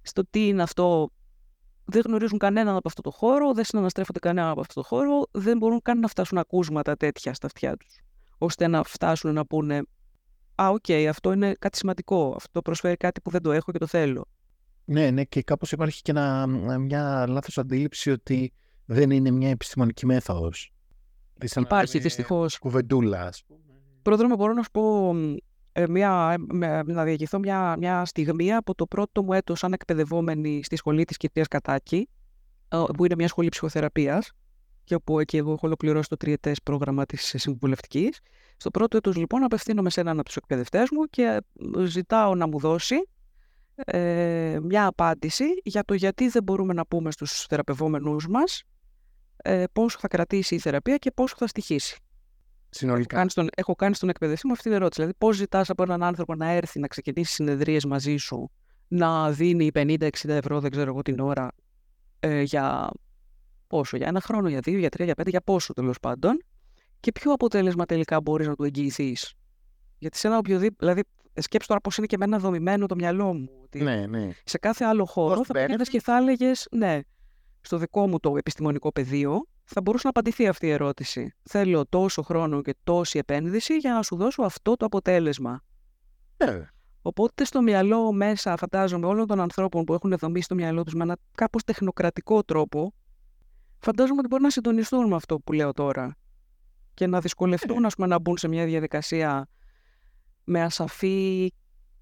στο τι είναι αυτό δεν γνωρίζουν κανέναν από αυτό το χώρο, δεν συναναστρέφονται κανέναν από αυτό το χώρο, δεν μπορούν καν να φτάσουν ακούσματα τέτοια στα αυτιά τους, ώστε να φτάσουν να πούνε «Α, οκ, αυτό είναι κάτι σημαντικό, αυτό προσφέρει κάτι που δεν το έχω και το θέλω». Ναι, ναι, και κάπως υπάρχει και ένα, μια λάθος αντίληψη ότι δεν είναι μια επιστημονική μέθοδος. Υπάρχει δυστυχώς. Κουβεντούλας, ας πούμε. Πρόδρομο, μπορώ να σου πω ε, μια, να διηγηθώ μια, μια στιγμή από το πρώτο μου έτος σαν εκπαιδευόμενη στη σχολή της κυρίας Κατάκη, ε, που είναι μια σχολή ψυχοθεραπείας και όπου εκεί εγώ έχω ολοκληρώσει το τριετές πρόγραμμα της συμβουλευτικής. Στο πρώτο έτος λοιπόν απευθύνομαι σε έναν από τους εκπαιδευτές μου και ζητάω να μου δώσει ε, μια απάντηση για το γιατί δεν μπορούμε να πούμε στους θεραπευόμενους μας ε, πόσο θα κρατήσει η θεραπεία και πόσο θα στοιχήσει. Συνολικά. Έχω κάνει, στον, έχω κάνει στον εκπαιδευτή μου αυτή την ερώτηση. Δηλαδή, πώς ζητάς από έναν άνθρωπο να έρθει να ξεκινήσει συνεδρίες μαζί σου, να δίνει 50-60 ευρώ, δεν ξέρω εγώ την ώρα, ε, για πόσο, για ένα χρόνο, για δύο, για τρία, για πέντε, για πόσο τέλος πάντων, και ποιο αποτέλεσμα τελικά μπορείς να του εγγυηθείς; Γιατί σε ένα οποιοδήποτε. Δηλαδή, σκέψτε τώρα πώς είναι και με ένα δομημένο το μυαλό μου. Ότι ναι, ναι. Σε κάθε άλλο χώρο θα πήγαινε και θα έλεγες, ναι, στο δικό μου το επιστημονικό πεδίο, θα μπορούσε να απαντηθεί αυτή η ερώτηση. Θέλω τόσο χρόνο και τόση επένδυση για να σου δώσω αυτό το αποτέλεσμα. Yeah. Ε. Οπότε στο μυαλό μέσα, φαντάζομαι, όλων των ανθρώπων που έχουν δομήσει το μυαλό τους με ένα κάπως τεχνοκρατικό τρόπο, φαντάζομαι ότι μπορεί να συντονιστούν με αυτό που λέω τώρα και να δυσκολευτούν yeah. πούμε, να μπουν σε μια διαδικασία με ασαφή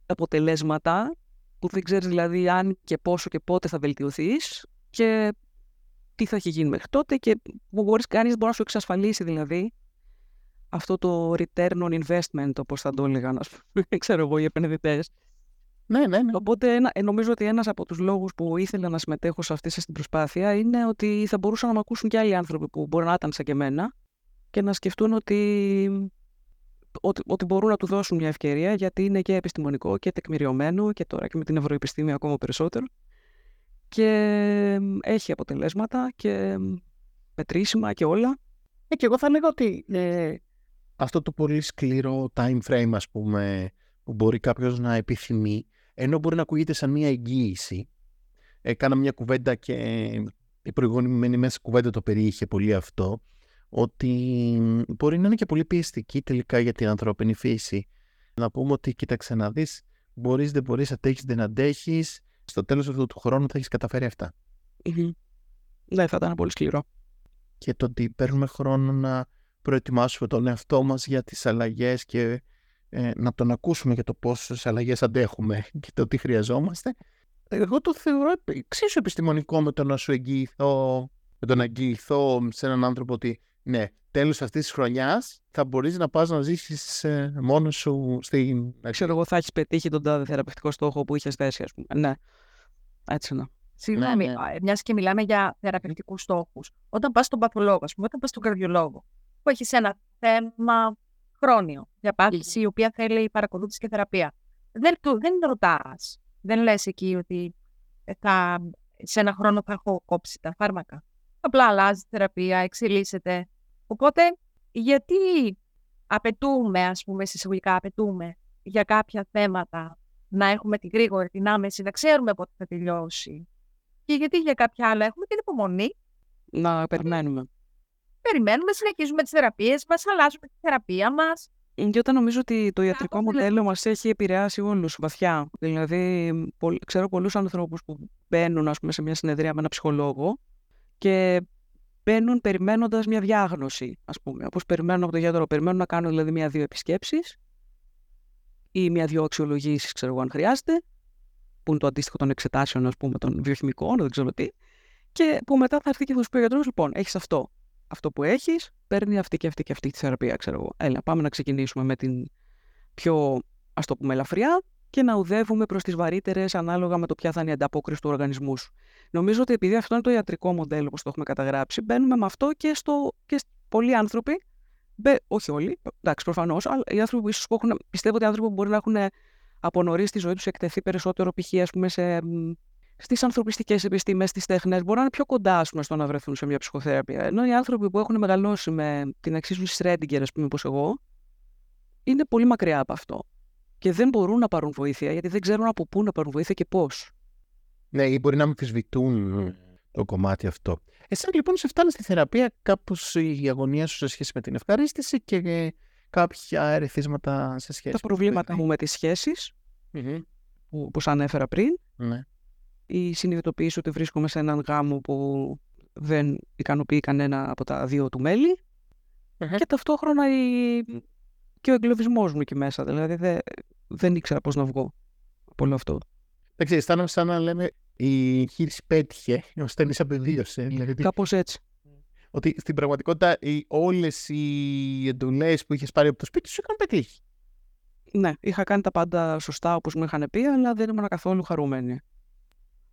αποτελέσματα που δεν ξέρεις δηλαδή αν και πόσο και πότε θα βελτιωθείς και τι θα έχει γίνει μέχρι τότε και που μπορείς κανείς μπορεί να σου εξασφαλίσει δηλαδή αυτό το return on investment όπως θα το έλεγαν ξέρω εγώ οι επενδυτές. Ναι, ναι, ναι. Οπότε ένα, ε, νομίζω ότι ένας από τους λόγους που ήθελα να συμμετέχω σε αυτή την προσπάθεια είναι ότι θα μπορούσαν να με ακούσουν και άλλοι άνθρωποι που μπορεί να ήταν σαν και εμένα και να σκεφτούν ότι, ότι, ότι μπορούν να του δώσουν μια ευκαιρία γιατί είναι και επιστημονικό και τεκμηριωμένο και τώρα και με την ευρωεπιστήμια ακόμα περισσότερο και έχει αποτελέσματα και μετρήσιμα και όλα. Ε, και εγώ θα λέγα ότι ε, αυτό το πολύ σκληρό time frame, ας πούμε, που μπορεί κάποιος να επιθυμεί, ενώ μπορεί να ακούγεται σαν μια εγγύηση. Έκανα μια κουβέντα και η προηγούμενη μέσα κουβέντα το περιείχε πολύ αυτό, ότι μπορεί να είναι και πολύ πιεστική τελικά για την ανθρώπινη φύση. Να πούμε ότι κοίταξε να δεις, μπορείς δεν μπορείς, αντέχεις δεν αντέχεις, στο τέλος αυτού του χρόνου θα έχεις καταφέρει αυτά. Ναι, θα ήταν πολύ σκληρό. Και το ότι παίρνουμε χρόνο να προετοιμάσουμε τον εαυτό μας για τις αλλαγές και ε, να τον ακούσουμε για το πόσες αλλαγές αντέχουμε και το τι χρειαζόμαστε. Εγώ το θεωρώ εξίσου επιστημονικό με το να σου εγγυηθώ, με το να εγγυηθώ σε έναν άνθρωπο ότι ναι, τέλος αυτής της χρονιάς θα μπορείς να πας να ζήσεις ε, μόνος σου στην... Ξέρω εγώ θα έχεις πετύχει τον τάδε θεραπευτικό στόχο που είχες θέσει, ας πούμε. Ναι, έτσι είναι. Συγγνώμη, ναι, ναι. μιας και μιλάμε για θεραπευτικούς στόχους. Όταν πας στον παθολόγο, ας πούμε, όταν πας στον καρδιολόγο, που έχεις ένα θέμα χρόνιο για πάθηση, η οποία θέλει παρακολούθηση και θεραπεία. Δεν, δεν ρωτάς. Δεν λες εκεί ότι ε, θα, σε ένα χρόνο θα έχω κόψει τα φάρμακα. Απλά αλλάζει η θεραπεία, εξελίσσεται. Οπότε, γιατί απαιτούμε, ας πούμε, συσσαγωγικά απαιτούμε για κάποια θέματα να έχουμε τη γρήγορη, την άμεση, να ξέρουμε πότε θα τελειώσει; Και γιατί για κάποια άλλα έχουμε την υπομονή. Να περιμένουμε. Περιμένουμε, συνεχίζουμε τις θεραπείες μας, αλλάζουμε τη θεραπεία μας. Και όταν νομίζω ότι το ιατρικό Κάπως μοντέλο μας έχει επηρεάσει όλους βαθιά. Δηλαδή, πολλ- ξέρω πολλούς ανθρώπους που μπαίνουν ας πούμε, σε μια συνεδρία με ένα ψυχολόγο και μπαίνουν περιμένοντας μια διάγνωση, ας πούμε. Όπως περιμένουν από το γιατρό. Περιμένουν να κάνουν δηλαδή μια-δύο επισκέψεις ή μια-δύο αξιολογήσεις, ξέρω εγώ αν χρειάζεται, που είναι το αντίστοιχο των εξετάσεων, ας πούμε, των βιοχημικών, δεν ξέρω τι. Και που μετά θα έρθει και θα σου πει ο γιατρός, λοιπόν, έχεις αυτό. Αυτό που έχεις, παίρνει αυτή και αυτή και αυτή τη θεραπεία, ξέρω εγώ. Έλα, πάμε να ξεκινήσουμε με την πιο, ας το πούμε, ελαφριά και να ουδεύουμε προς τις βαρύτερες ανάλογα με το ποια θα είναι η ανταπόκριση του οργανισμού σου. Νομίζω ότι επειδή αυτό είναι το ιατρικό μοντέλο, όπως το έχουμε καταγράψει, μπαίνουμε με αυτό και, στο, και σ- πολλοί άνθρωποι, μπε, όχι όλοι, εντάξει προφανώς, αλλά οι άνθρωποι που ίσως που έχουν, πιστεύω ότι οι άνθρωποι που μπορεί να έχουν από νωρίς στη ζωή τους εκτεθεί περισσότερο π.χ. ας πούμε σε, μ, στις ανθρωπιστικές επιστήμες, στις τέχνες, μπορεί να είναι πιο κοντά ας πούμε, στο να βρεθούν σε μια ψυχοθεραπεία. Ενώ οι άνθρωποι που έχουν μεγαλώσει με την εξίσωση Σρέντιγκερ, ας πούμε, όπως εγώ, είναι πολύ μακριά από αυτό. Και δεν μπορούν να πάρουν βοήθεια, γιατί δεν ξέρουν από πού να πάρουν βοήθεια και πώς. Ναι, ή μπορεί να αμφισβητούν το κομμάτι αυτό. Εσύ λοιπόν σε φτάνει στη θεραπεία κάπως η αγωνία σου σε σχέση με την ευχαρίστηση και ε, κάποια ερεθίσματα σε σχέση Τα προβλήματα μου με τις σχέσεις, Μμμ. που, όπως ανέφερα πριν, Ναι. η συνειδητοποίηση ότι βρίσκομαι σε έναν γάμο που δεν ικανοποιεί κανένα από τα δύο του μέλη Μμμ. και ταυτόχρονα η... και ο εγκλωβισμός μου εκεί μέσα. Δηλαδή δεν, δεν ήξερα πώς να βγω από όλο αυτό. Εντάξει, αισθάνομαι σαν να λέμε η εγχείρηση πέτυχε, ο Στένης απεβίωσε. Δηλαδή ότι- Κάπως έτσι. ότι στην πραγματικότητα οι, όλες οι εντολές που είχες πάρει από το σπίτι σου είχαν πετύχει. Ναι, είχα κάνει τα πάντα σωστά όπως μου είχαν πει, αλλά δεν ήμουν καθόλου χαρούμενη.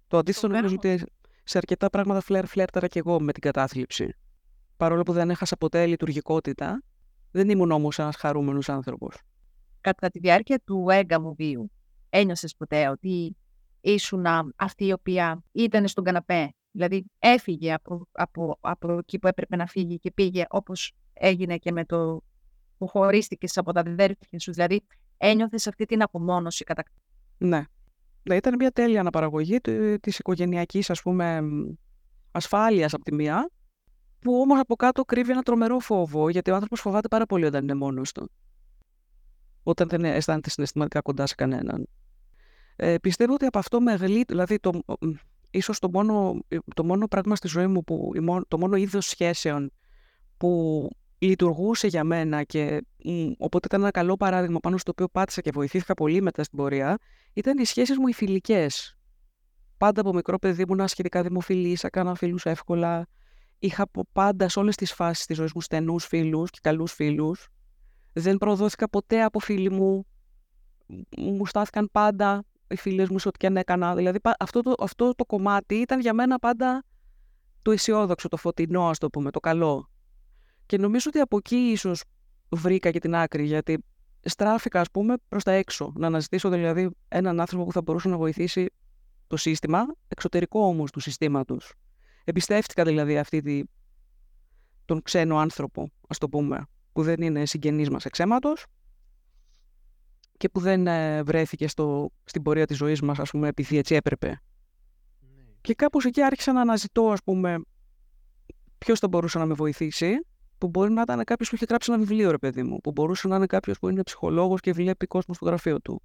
Το αντίθετο Το νομίζω πέρα- ότι σε αρκετά πράγματα φλερ φλέρταρα και εγώ με την κατάθλιψη. Παρόλο που δεν έχασα ποτέ λειτουργικότητα, δεν ήμουν όμως ένας χαρούμενος άνθρωπος. Κατά τη διάρκεια του έγκαμου βίου, ένιωσες ποτέ ότι ήσουν αυτή η οποία ήταν στον καναπέ; Δηλαδή έφυγε από, από, από εκεί που έπρεπε να φύγει και πήγε όπως έγινε και με το που χωρίστηκες από τα αδέρφια σου; Δηλαδή ένιωθες αυτή την απομόνωση κατά Ναι. Ναι, ήταν μια τέλεια αναπαραγωγή του- της οικογενειακής, ας πούμε, μ, ασφάλειας από τη μία, που όμως από κάτω κρύβει ένα τρομερό φόβο, γιατί ο άνθρωπος φοβάται πάρα πολύ όταν είναι μόνος του. Όταν δεν αισθάνεται συναισθηματικά κοντά σε κανέναν. Ε, πιστεύω ότι από αυτό με γλύ... δηλαδή το, μ, ίσως το μόνο, το μόνο πράγμα στη ζωή μου, που, η μο- το μόνο είδος σχέσεων που λειτουργούσε για μένα και μ, οπότε ήταν ένα καλό παράδειγμα πάνω στο οποίο πάτησα και βοηθήθηκα πολύ μετά στην πορεία, ήταν οι σχέσεις μου οι φιλικές. Πάντα από μικρό παιδί ήμουν σχετικά δημοφιλής, έκανα φίλους εύκολα. Είχα από πάντα σε όλες τις φάσεις της ζωής μου στενούς φίλους και καλούς φίλους. Δεν προδόθηκα ποτέ από φίλοι μου. Μου στάθηκαν πάντα οι φίλες μου σε ό,τι και αν έκανα. Δηλαδή πα- αυτό το, αυτό το κομμάτι ήταν για μένα πάντα το αισιόδοξο, το φωτεινό, ας το πούμε, το καλό. Και νομίζω ότι από εκεί ίσως βρήκα και την άκρη, γιατί στράφηκα, ας πούμε, προς τα έξω. Να αναζητήσω δηλαδή έναν άνθρωπο που θα μπορούσε να βοηθήσει το σύστημα, εξωτερικό όμως του συστήματος. Εμπιστεύτηκα δηλαδή αυτή τη, τον ξένο άνθρωπο, ας το πούμε, που δεν είναι συγγενής μας εξαίματος και που δεν ε, βρέθηκε στο, στην πορεία της ζωής μας, ας πούμε, επειδή έτσι έπρεπε. Και κάπως εκεί άρχισα να αναζητώ, ας πούμε, ποιος θα μπορούσε να με βοηθήσει, που μπορεί να ήταν κάποιος που είχε γράψει ένα βιβλίο, ρε παιδί μου, που μπορούσε να είναι κάποιος που είναι ψυχολόγος και βλέπει κόσμο στο γραφείο του.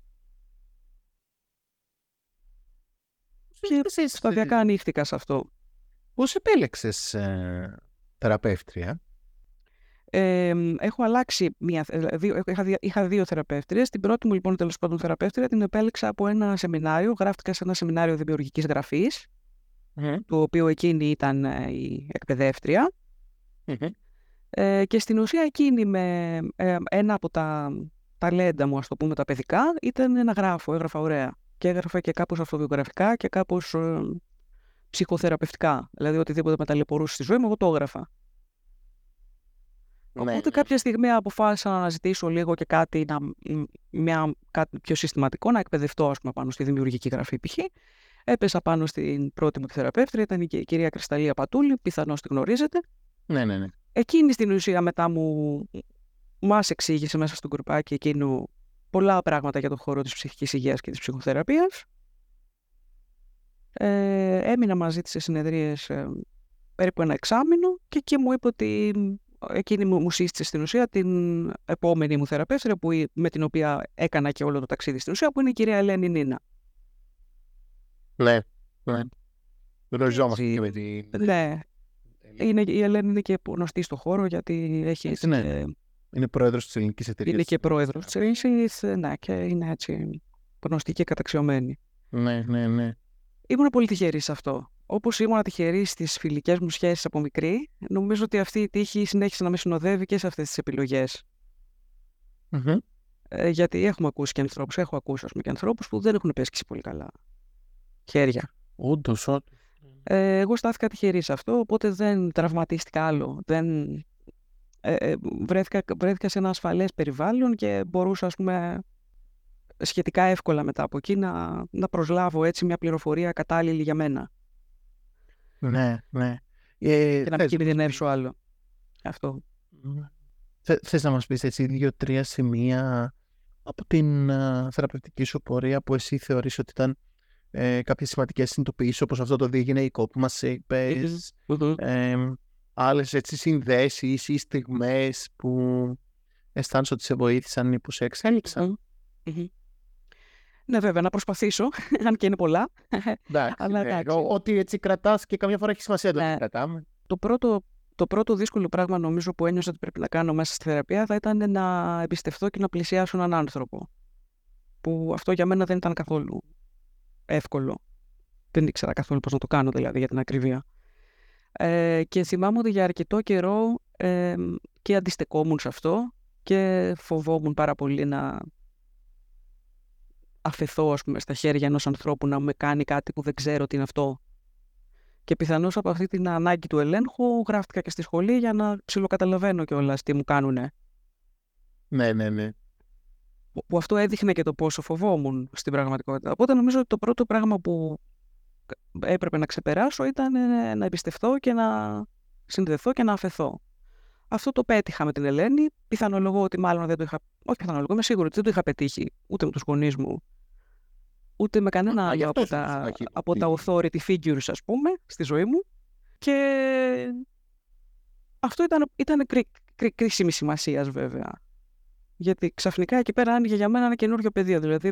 Και σταδιακά ανοίχτηκα σε αυτό. Πώς επέλεξες ε, θεραπεύτρια; Ε, έχω αλλάξει μία. ε, Δύο, είχα, δια- είχα δύο θεραπεύτριες. Την πρώτη μου λοιπόν τέλος πάντων θεραπεύτρια την επέλεξα από ένα σεμινάριο. Γράφτηκα σε ένα σεμινάριο δημιουργικής γραφής, το οποίο εκείνη ήταν ε, η εκπαιδεύτρια. Ε, και στην ουσία εκείνη με ε, ένα από τα ταλέντα μου, ας το πούμε τα παιδικά, ήταν να γράφω, έγραφα ωραία. Και έγραφα και κάπως αυτοβιογραφικά και κάπως ε, ψυχοθεραπευτικά. Δηλαδή οτιδήποτε με ταλαιπωρούσε στη ζωή μου, εγώ το έγραφα. Ναι, Οπότε ναι. κάποια στιγμή αποφάσισα να αναζητήσω λίγο και κάτι, να, μ, μια, κάτι πιο συστηματικό, να εκπαιδευτώ ας πούμε, πάνω στη δημιουργική γραφή π.χ. Έπεσα πάνω στην πρώτη μου θεραπεύτρια, ήταν η κ- κυρία Κρυσταλία Πατούλη, πιθανώς τη γνωρίζετε. Ναι, ναι, ναι. Εκείνη στην ουσία μετά μου μας εξήγησε μέσα στο γκρουπάκι εκείνου πολλά πράγματα για τον χώρο της ψυχικής υγείας και της ψυχοθεραπείας. Ε, έμεινα μαζί της σε συνεδρίες ε, περίπου ένα εξάμεινο και εκεί μου είπε ότι εκείνη μου, μου σύστησε στην ουσία την επόμενη μου θεραπεύτρια που, με την οποία έκανα και όλο το ταξίδι στην ουσία που είναι η κυρία Ελένη Νίνα. Ναι, ναι. Γνωριζόμαστε και με την... Ναι. Είναι, η Ελένη είναι και γνωστή στο χώρο γιατί έχει... Έτσι, ναι. Είναι πρόεδρος της ελληνικής εταιρείας. Είναι και πρόεδρος της ελληνικής, ναι, και είναι έτσι γνωστή και καταξιωμένη. Ναι, ναι, ναι. Ήμουν πολύ τυχερή σε αυτό. Όπως ήμουν τυχερή στις φιλικές μου σχέσεις από μικρή, νομίζω ότι αυτή η τύχη συνέχισε να με συνοδεύει και σε αυτές τις επιλογές. Mm-hmm. Ε, γιατί έχουμε ακούσει και ανθρώπους, έχω ακούσει ας πούμε, και ανθρώπους που δεν έχουν πέσει πολύ καλά χέρια. Όντως, όντως. Ε, εγώ στάθηκα τυχερή σε αυτό, οπότε δεν τραυματίστηκα άλλο. Δεν... Ε, ε, βρέθηκα, βρέθηκα σε ένα ασφαλές περιβάλλον και μπορούσα, ας πούμε, σχετικά εύκολα μετά από εκεί να, να προσλάβω έτσι μια πληροφορία κατάλληλη για μένα. Ναι, ναι. Ε, και να μην κινδυνεύσω άλλο. Αυτό. Θε, θες να μας πεις έτσι δύο-τρία σημεία από την uh, θεραπευτική σου πορεία που εσύ θεωρείς ότι ήταν ε, κάποιες σημαντικές συνειδητοποιήσεις όπως αυτό το διεγενεϊκό που μας είπες ε, άλλες έτσι συνδέσεις ή στιγμές που αισθάνεσαι ότι σε βοήθησαν ή που σε εξέλιξαν; Ναι, βέβαια, να προσπαθήσω, αν και είναι πολλά. Εντάξει, Αλλά, ναι, Ότι έτσι κρατάς και καμιά φορά έχει σημασία το ναι. κρατάμε. Το πρώτο, το πρώτο δύσκολο πράγμα νομίζω που ένιωσα ότι πρέπει να κάνω μέσα στη θεραπεία θα ήταν να εμπιστευτώ και να πλησιάσω έναν άνθρωπο. Που αυτό για μένα δεν ήταν καθόλου εύκολο. Δεν ήξερα καθόλου πώς να το κάνω δηλαδή για την ακριβία. Ε, και θυμάμαι ότι για αρκετό καιρό ε, και αντιστεκόμουν σε αυτό και φοβόμουν πάρα πολύ να αφαιθώ ας πούμε, στα χέρια ενός ανθρώπου να με κάνει κάτι που δεν ξέρω τι είναι αυτό. Και πιθανώς από αυτή την ανάγκη του ελέγχου γράφτηκα και στη σχολή για να ψιλοκαταλαβαίνω κιόλας τι μου κάνουνε. Ναι, ναι, ναι. Που αυτό έδειχνε και το πόσο φοβόμουν στην πραγματικότητα. Οπότε νομίζω ότι το πρώτο πράγμα που έπρεπε να ξεπεράσω ήταν ε, να εμπιστευτώ και να συνδεθώ και να αφαιθώ. Αυτό το πέτυχα με την Ελένη. Πιθανολογώ ότι μάλλον δεν το είχα. Όχι πιθανολογώ, είμαι σίγουρη ότι δεν το είχα πετύχει ούτε με τους γονείς μου, ούτε με κανένα άλλο από, τα, από τα authority figures, ας πούμε, στη ζωή μου. Και αυτό ήταν, ήταν κρί, κρί, κρίσιμη σημασία βέβαια. Γιατί ξαφνικά εκεί πέρα άνοιγε για μένα ένα καινούριο πεδίο. Δηλαδή,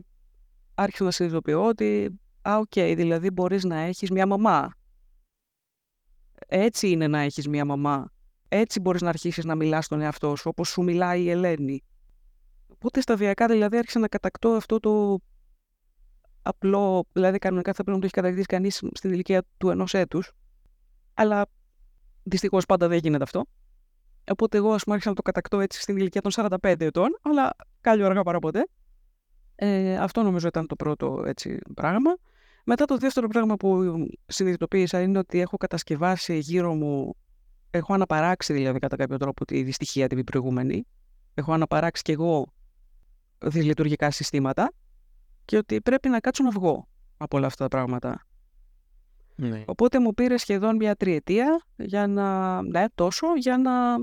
άρχισα να συνειδητοποιώ ότι, α, OK, okay, δηλαδή μπορείς να έχεις μια μαμά. Έτσι είναι να έχεις μια μαμά. Έτσι μπορείς να αρχίσεις να μιλάς στον εαυτό σου, όπως σου μιλάει η Ελένη. Οπότε σταδιακά δηλαδή άρχισα να κατακτώ αυτό το απλό, δηλαδή κανονικά θα πρέπει να το έχει κατακτήσει κανείς στην ηλικία του ενός έτους. Αλλά δυστυχώς πάντα δεν γίνεται αυτό. Οπότε εγώ, ας πούμε, άρχισα να το κατακτώ έτσι στην ηλικία των 45 ετών, αλλά κάλλιο αργά παρά ποτέ. Ε, αυτό νομίζω ήταν το πρώτο έτσι, πράγμα. Μετά το δεύτερο πράγμα που συνειδητοποίησα είναι ότι έχω κατασκευάσει γύρω μου, έχω αναπαράξει δηλαδή κατά κάποιο τρόπο τη δυστυχία την προηγούμενη. Έχω αναπαράξει κι εγώ δυσλειτουργικά συστήματα και ότι πρέπει να κάτσω να βγω από όλα αυτά τα πράγματα. Ναι. Οπότε μου πήρε σχεδόν μια τριετία για να, ναι, τόσο, για να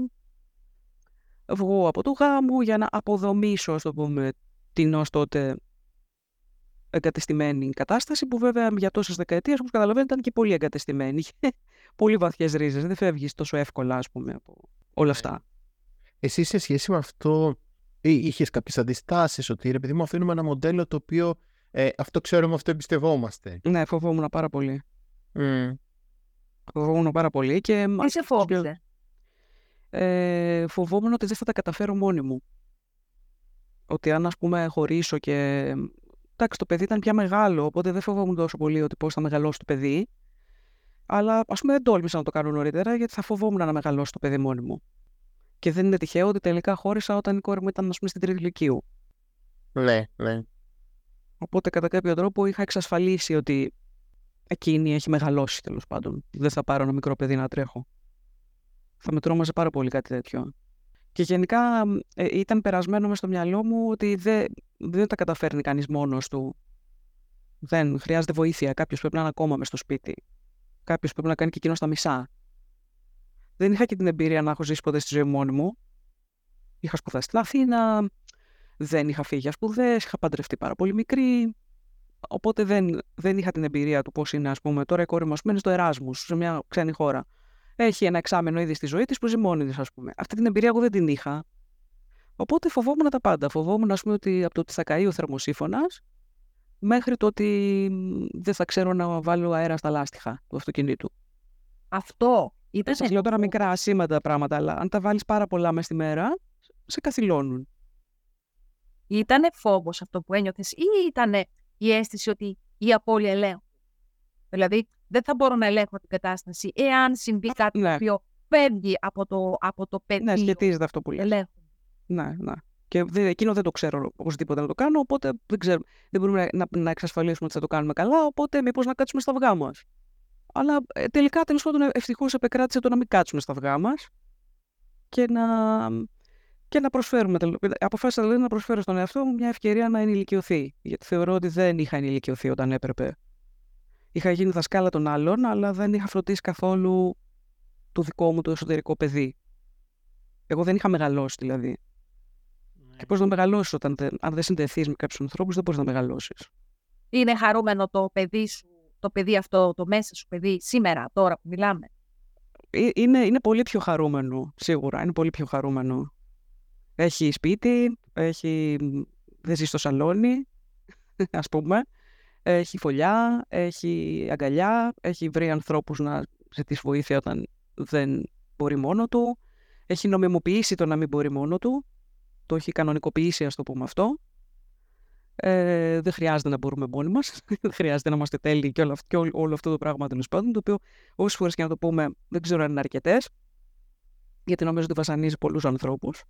βγω από το γάμο, για να αποδομήσω, ας το πούμε, την ως τότε εγκατεστημένη κατάσταση, που βέβαια για τόσες δεκαετίες, όπως καταλαβαίνετε, ήταν και πολύ εγκατεστημένη. πολύ βαθιές ρίζες, δεν φεύγεις τόσο εύκολα, ας πούμε, από όλα ναι. αυτά. Εσύ σε σχέση με αυτό είχες κάποιες αντιστάσεις ότι ρε παιδί μου αφήνουμε ένα μοντέλο το οποίο ε, αυτό ξέρουμε, αυτό εμπιστευόμαστε. Ναι, φοβόμουν πάρα πολύ. Mm. Φοβόμουν πάρα πολύ και... Τι σε φόβησε; Ε, φοβόμουν ότι δεν θα τα καταφέρω μόνη μου. Ότι αν ας πούμε χωρίσω και... Εντάξει, το παιδί ήταν πια μεγάλο, οπότε δεν φοβόμουν τόσο πολύ ότι πώς θα μεγαλώσει το παιδί. Αλλά ας πούμε δεν τόλμησα να το κάνω νωρίτερα γιατί θα φοβόμουν να μεγαλώσει το παιδί μόνη μου. Και δεν είναι τυχαίο ότι τελικά χώρισα όταν η κόρη μου ήταν ας πούμε, στην τρίτη ηλικίου. Ναι, ναι. Οπότε κατά κάποιο τρόπο είχα εξασφαλίσει ότι εκείνη έχει μεγαλώσει τέλος πάντων. Δεν θα πάρω ένα μικρό παιδί να τρέχω. Θα με τρόμαζε πάρα πολύ κάτι τέτοιο. Και γενικά ε, ήταν περασμένο μες στο μυαλό μου ότι δεν, δεν τα καταφέρνει κανείς μόνος του. Δεν χρειάζεται βοήθεια. Κάποιος πρέπει να είναι ακόμα μες στο σπίτι. Κάποιος πρέπει να κάνει και εκείνος τα μισά δεν είχα και την εμπειρία να έχω ζήσει ποτέ στη ζωή μόνη μου. Είχα σπουδάσει στην Αθήνα, δεν είχα φύγει για σπουδές, είχα παντρευτεί πάρα πολύ μικρή. Οπότε δεν, δεν είχα την εμπειρία του πώς είναι, ας πούμε. Τώρα η κόρη μου μένει στο Εράσμους, σε μια ξένη χώρα. Έχει ένα εξάμενο ήδη στη ζωή της που ζει μόνη της, ας πούμε. Αυτή την εμπειρία εγώ δεν την είχα. Οπότε φοβόμουν τα πάντα. Φοβόμουν, ας πούμε, ότι από το ότι θα καεί ο θερμοσύφωνας μέχρι το ότι δεν θα ξέρω να βάλω αέρα στα λάστιχα του αυτοκινήτου. Αυτό ήταν. Σας λέω τώρα μικρά ασήμαντα πράγματα, αλλά αν τα βάλεις πάρα πολλά μέσα στη μέρα, σε καθυλώνουν. Ήτανε φόβος αυτό που ένιωθες ή ήτανε η αίσθηση ότι η απώλεια ελέγχου; Δηλαδή, δεν θα μπορώ να ελέγχω την κατάσταση εάν συμβεί κάτι Ναι. το οποίο φεύγει από το, από το πεδίο Ναι, σχετίζεται αυτό που λέει. ελέγχου. Ναι, ναι. Και δε, εκείνο δεν το ξέρω οπωσδήποτε να το κάνω, οπότε δεν, ξέρω, δεν μπορούμε να, να, να εξασφαλίσουμε ότι θα το κάνουμε καλά, οπότε μήπως να κάτσουμε στα αυγά μας. Αλλά ε, τελικά, τέλος πάντων, ευτυχώς επεκράτησε το να μην κάτσουμε στα αυγά μας και να, και να προσφέρουμε. τελ- Αποφάσισα δηλαδή να προσφέρω στον εαυτό μου μια ευκαιρία να ενηλικιωθεί. Γιατί θεωρώ ότι δεν είχα ενηλικιωθεί όταν έπρεπε. Είχα γίνει δασκάλα των άλλων, αλλά δεν είχα φροντίσει καθόλου το δικό μου το εσωτερικό παιδί. Εγώ δεν είχα μεγαλώσει δηλαδή. Και πώς να μεγαλώσεις όταν δεν, αν δεν συνδεθείς με κάποιους ανθρώπους, δεν μπορείς να μεγαλώσεις. Είναι χαρούμενο το παιδί σου, το παιδί αυτό, το μέσα σου παιδί, σήμερα, τώρα που μιλάμε; Ε, Είναι, είναι πολύ πιο χαρούμενο, σίγουρα. Είναι πολύ πιο χαρούμενο. Έχει σπίτι, έχει, δεν ζει στο σαλόνι, ας πούμε. Έχει φωλιά, έχει αγκαλιά, έχει βρει ανθρώπους να ζητήσει βοήθεια όταν δεν μπορεί μόνο του. Έχει νομιμοποιήσει το να μην μπορεί μόνο του. Το έχει κανονικοποιήσει, ας το πούμε αυτό. Ε, δεν χρειάζεται να μπορούμε μόνοι μας. δεν χρειάζεται να είμαστε τέλειοι και όλο, αυτό- και όλο, όλο αυτό το πράγμα τέλος πάντων, το οποίο όσες φορές και να το πούμε, δεν ξέρω αν είναι αρκετές, γιατί νομίζω ότι βασανίζει πολλούς ανθρώπους.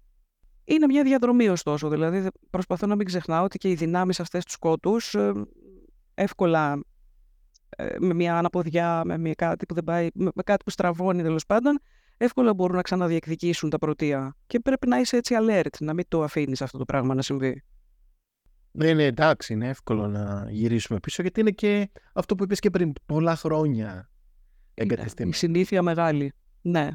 Είναι μια διαδρομή, ωστόσο. Δηλαδή, δε- προσπαθώ να μην ξεχνάω ότι και οι δυνάμεις αυτές τους σκότου εύκολα ε, με μια αναποδιά, με, μια κάτι που δεν πάει, με, με κάτι που στραβώνει τέλος πάντων, εύκολα μπορούν να ξαναδιεκδικήσουν τα πρωτεία. Και πρέπει να είσαι έτσι alert, να μην το αφήνεις αυτό το πράγμα να συμβεί. Ναι, ναι, εντάξει, είναι εύκολο να γυρίσουμε πίσω γιατί είναι και αυτό που είπες και πριν πολλά χρόνια Είναι εγκατεστημένο. η συνήθεια μεγάλη. Ναι.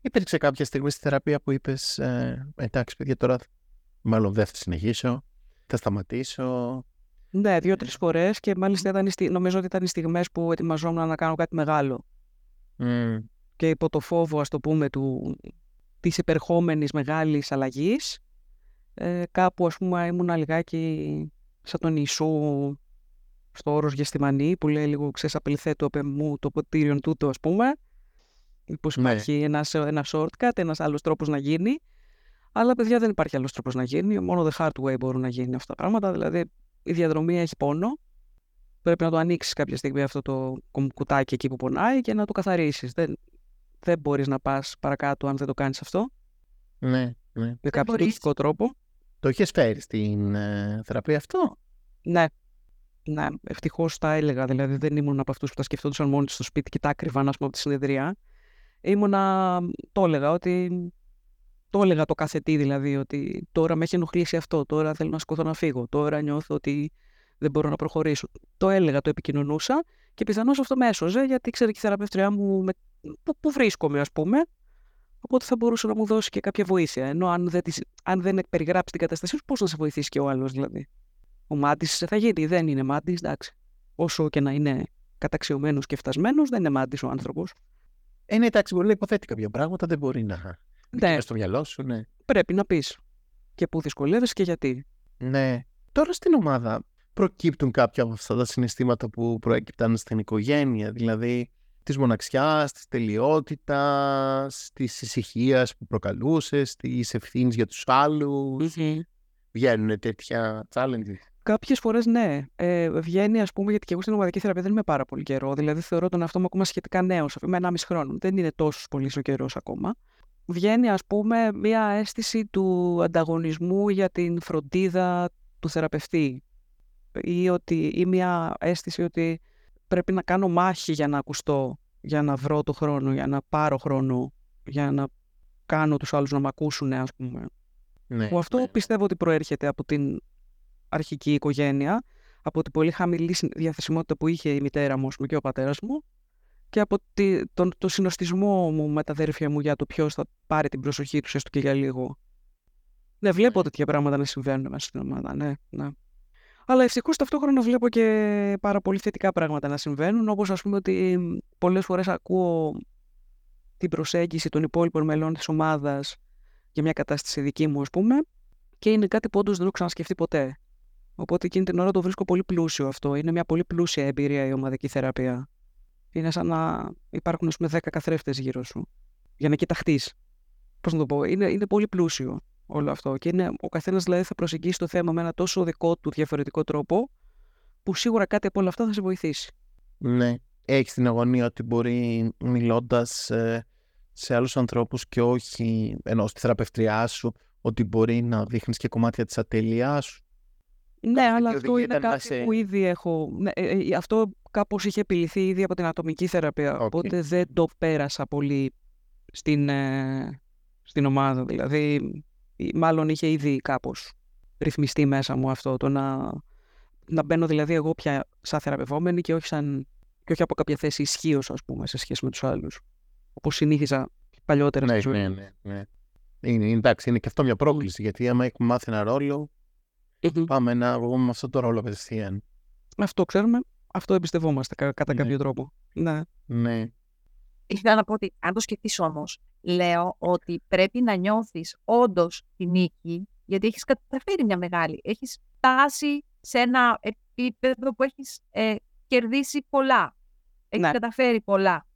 Υπήρξε κάποια στιγμή στη θεραπεία που είπες ε, εντάξει παιδιά τώρα μάλλον δεν θα συνεχίσω, θα σταματήσω. Ναι, δύο-τρεις φορές και μάλιστα ήταν, οι στι- νομίζω ότι ήταν οι στιγμές που ετοιμαζόμουν να κάνω κάτι μεγάλο. Μμ, και υπό το φόβο, ας το πούμε, του, της υπερχόμενης μεγάλης αλλαγής, ε, κάπου, ας πούμε, ήμουν λιγάκι σαν τον Ιησού στο όρος Γεστημανή, που λέει λίγο, ξέρεις, απελθέτω απ' μου το ποτήριον τούτο, ας πούμε, πως Ναι. υπάρχει ένας, ένας shortcut, ένας άλλος τρόπος να γίνει, αλλά, παιδιά, δεν υπάρχει άλλος τρόπος να γίνει, μόνο the hard way μπορούν να γίνουν αυτά τα πράγματα, δηλαδή η διαδρομή έχει πόνο, πρέπει να το ανοίξεις κάποια στιγμή αυτό το κομ- κουτάκι εκεί που πονάει και να το καθαρίσεις. Δεν, δεν μπορείς να πας παρακάτω αν δεν το κάνεις αυτό. Ναι, ναι. με κάποιο μπορείς. λογικό τρόπο. Το είχες φέρει στην ε, θεραπεία αυτό; Ναι. Ναι, ευτυχώς τα έλεγα. Δηλαδή δεν ήμουν από αυτούς που τα σκεφτόντουσαν μόνοι τους στο σπίτι και τα άκρυβαν, ας πούμε, από τη συνεδρία. Ήμουνα. Το έλεγα ότι. Το έλεγα το κάθε τι δηλαδή, ότι τώρα με έχει ενοχλήσει αυτό, τώρα θέλω να σκοτώ να φύγω, τώρα νιώθω ότι δεν μπορώ να προχωρήσω. Το έλεγα, το επικοινωνούσα και πιθανώς αυτό με έσωζε, γιατί ξέρει και η θεραπεύτριά μου με... που, που βρίσκομαι, ας πούμε. Οπότε θα μπορούσε να μου δώσει και κάποια βοήθεια. Ενώ αν δεν, της... αν δεν περιγράψει την κατάστασή σου, πώς να σε βοηθήσει και ο άλλος δηλαδή. Ο μάτι θα γίνει, δεν είναι μάτι, εντάξει. Όσο και να είναι καταξιωμένος και φτασμένος, δεν είναι μάτι ο άνθρωπος. Ε, ναι, εντάξει, μπορεί να υποθέτει κάποια πράγματα, δεν μπορεί να. Ναι, Ναι. στο μυαλό σου, ναι. πρέπει να πεις και πού δυσκολεύεσαι και γιατί. Ναι. Τώρα στην ομάδα προκύπτουν κάποια από αυτά τα συναισθήματα που προέκυπταν στην οικογένεια, δηλαδή της μοναξιάς, της τελειότητας, της ησυχίας που προκαλούσες, της ευθύνης για τους άλλους. Βγαίνουν τέτοια challenges. Κάποιες φορές ναι. Ε, βγαίνει, ας πούμε, γιατί και εγώ στην ομαδική θεραπεία δεν είμαι πάρα πολύ καιρό. Δηλαδή, θεωρώ τον εαυτό μου ακόμα σχετικά νέος. Είμαι 1,5 χρόνο. Δεν είναι τόσο πολύ ο καιρός ακόμα. Βγαίνει, ας πούμε, μια αίσθηση του ανταγωνισμού για την φροντίδα του θεραπευτή. Ή, ότι, ή μια αίσθηση ότι πρέπει να κάνω μάχη για να ακουστώ, για να βρω το χρόνο, για να πάρω χρόνο, για να κάνω τους άλλους να με ακούσουν, ας πούμε. Ναι, Που αυτό ναι. πιστεύω ότι προέρχεται από την αρχική οικογένεια, από την πολύ χαμηλή συν- διαθεσιμότητα που είχε η μητέρα μου ας πούμε, και ο πατέρας μου και από τη, τον, το συνοστισμό μου με τα αδέρφια μου για το ποιος θα πάρει την προσοχή τους έστω και για λίγο. Ναι, βλέπω τέτοια πράγματα να συμβαίνουν μέσα στην ομάδα. Ναι, ναι. Αλλά ευτυχώς ταυτόχρονα βλέπω και πάρα πολύ θετικά πράγματα να συμβαίνουν. Όπως ας πούμε ότι πολλές φορές ακούω την προσέγγιση των υπόλοιπων μελών της ομάδας για μια κατάσταση δική μου, ας πούμε, και είναι κάτι που όντως δεν έχω ξανασκεφτεί ποτέ. Οπότε εκείνη την ώρα το βρίσκω πολύ πλούσιο αυτό. Είναι μια πολύ πλούσια εμπειρία η ομαδική θεραπεία. Είναι σαν να υπάρχουν, ας πούμε, 10 καθρέφτες γύρω σου. Για να κοιταχτείς. Πώς να το πω, είναι, είναι πολύ πλούσιο όλο αυτό. Και είναι, ο καθένας δηλαδή θα προσεγγίσει το θέμα με ένα τόσο δικό του διαφορετικό τρόπο, που σίγουρα κάτι από όλα αυτά θα σε βοηθήσει. Ναι. Έχεις την αγωνία ότι μπορεί μιλώντας ε, σε άλλους ανθρώπους και όχι ενώ στη θεραπευτριά σου, ότι μπορεί να δείχνεις και κομμάτια της ατέλειάς σου; Ναι, αλλά αυτό είναι κάτι που ήδη έχω. Ναι, ε, ε, αυτό κάπως είχε επιληθεί ήδη από την ατομική θεραπεία. Οπότε δεν το πέρασα πολύ στην, ε, στην ομάδα. Δηλαδή, μάλλον είχε ήδη κάπως ρυθμιστεί μέσα μου αυτό. Το να, να μπαίνω δηλαδή εγώ πια σαν θεραπευόμενη και όχι, σαν, και όχι από κάποια θέση ισχύως, ας πούμε, σε σχέση με τους άλλους. Όπως συνήθιζα παλιότερα ναι, στη ζωή. Ναι, ναι, ναι. Είναι, εντάξει, είναι και αυτό μια πρόκληση. Γιατί άμα έχουμε μάθει ένα ρόλο, πάμε να βγούμε με αυτό το ρόλο απευθείαν. Αυτό ξέρουμε. Αυτό εμπιστευόμαστε κατά ναι. κάποιο τρόπο. Ναι. ναι. Ήθελα να πω ότι αν το σκεφτείς όμως, λέω ότι πρέπει να νιώθεις όντως τη νίκη, γιατί έχεις καταφέρει μια μεγάλη. Έχεις φτάσει σε ένα επίπεδο που έχεις ε, κερδίσει πολλά. Έχεις ναι. καταφέρει πολλά.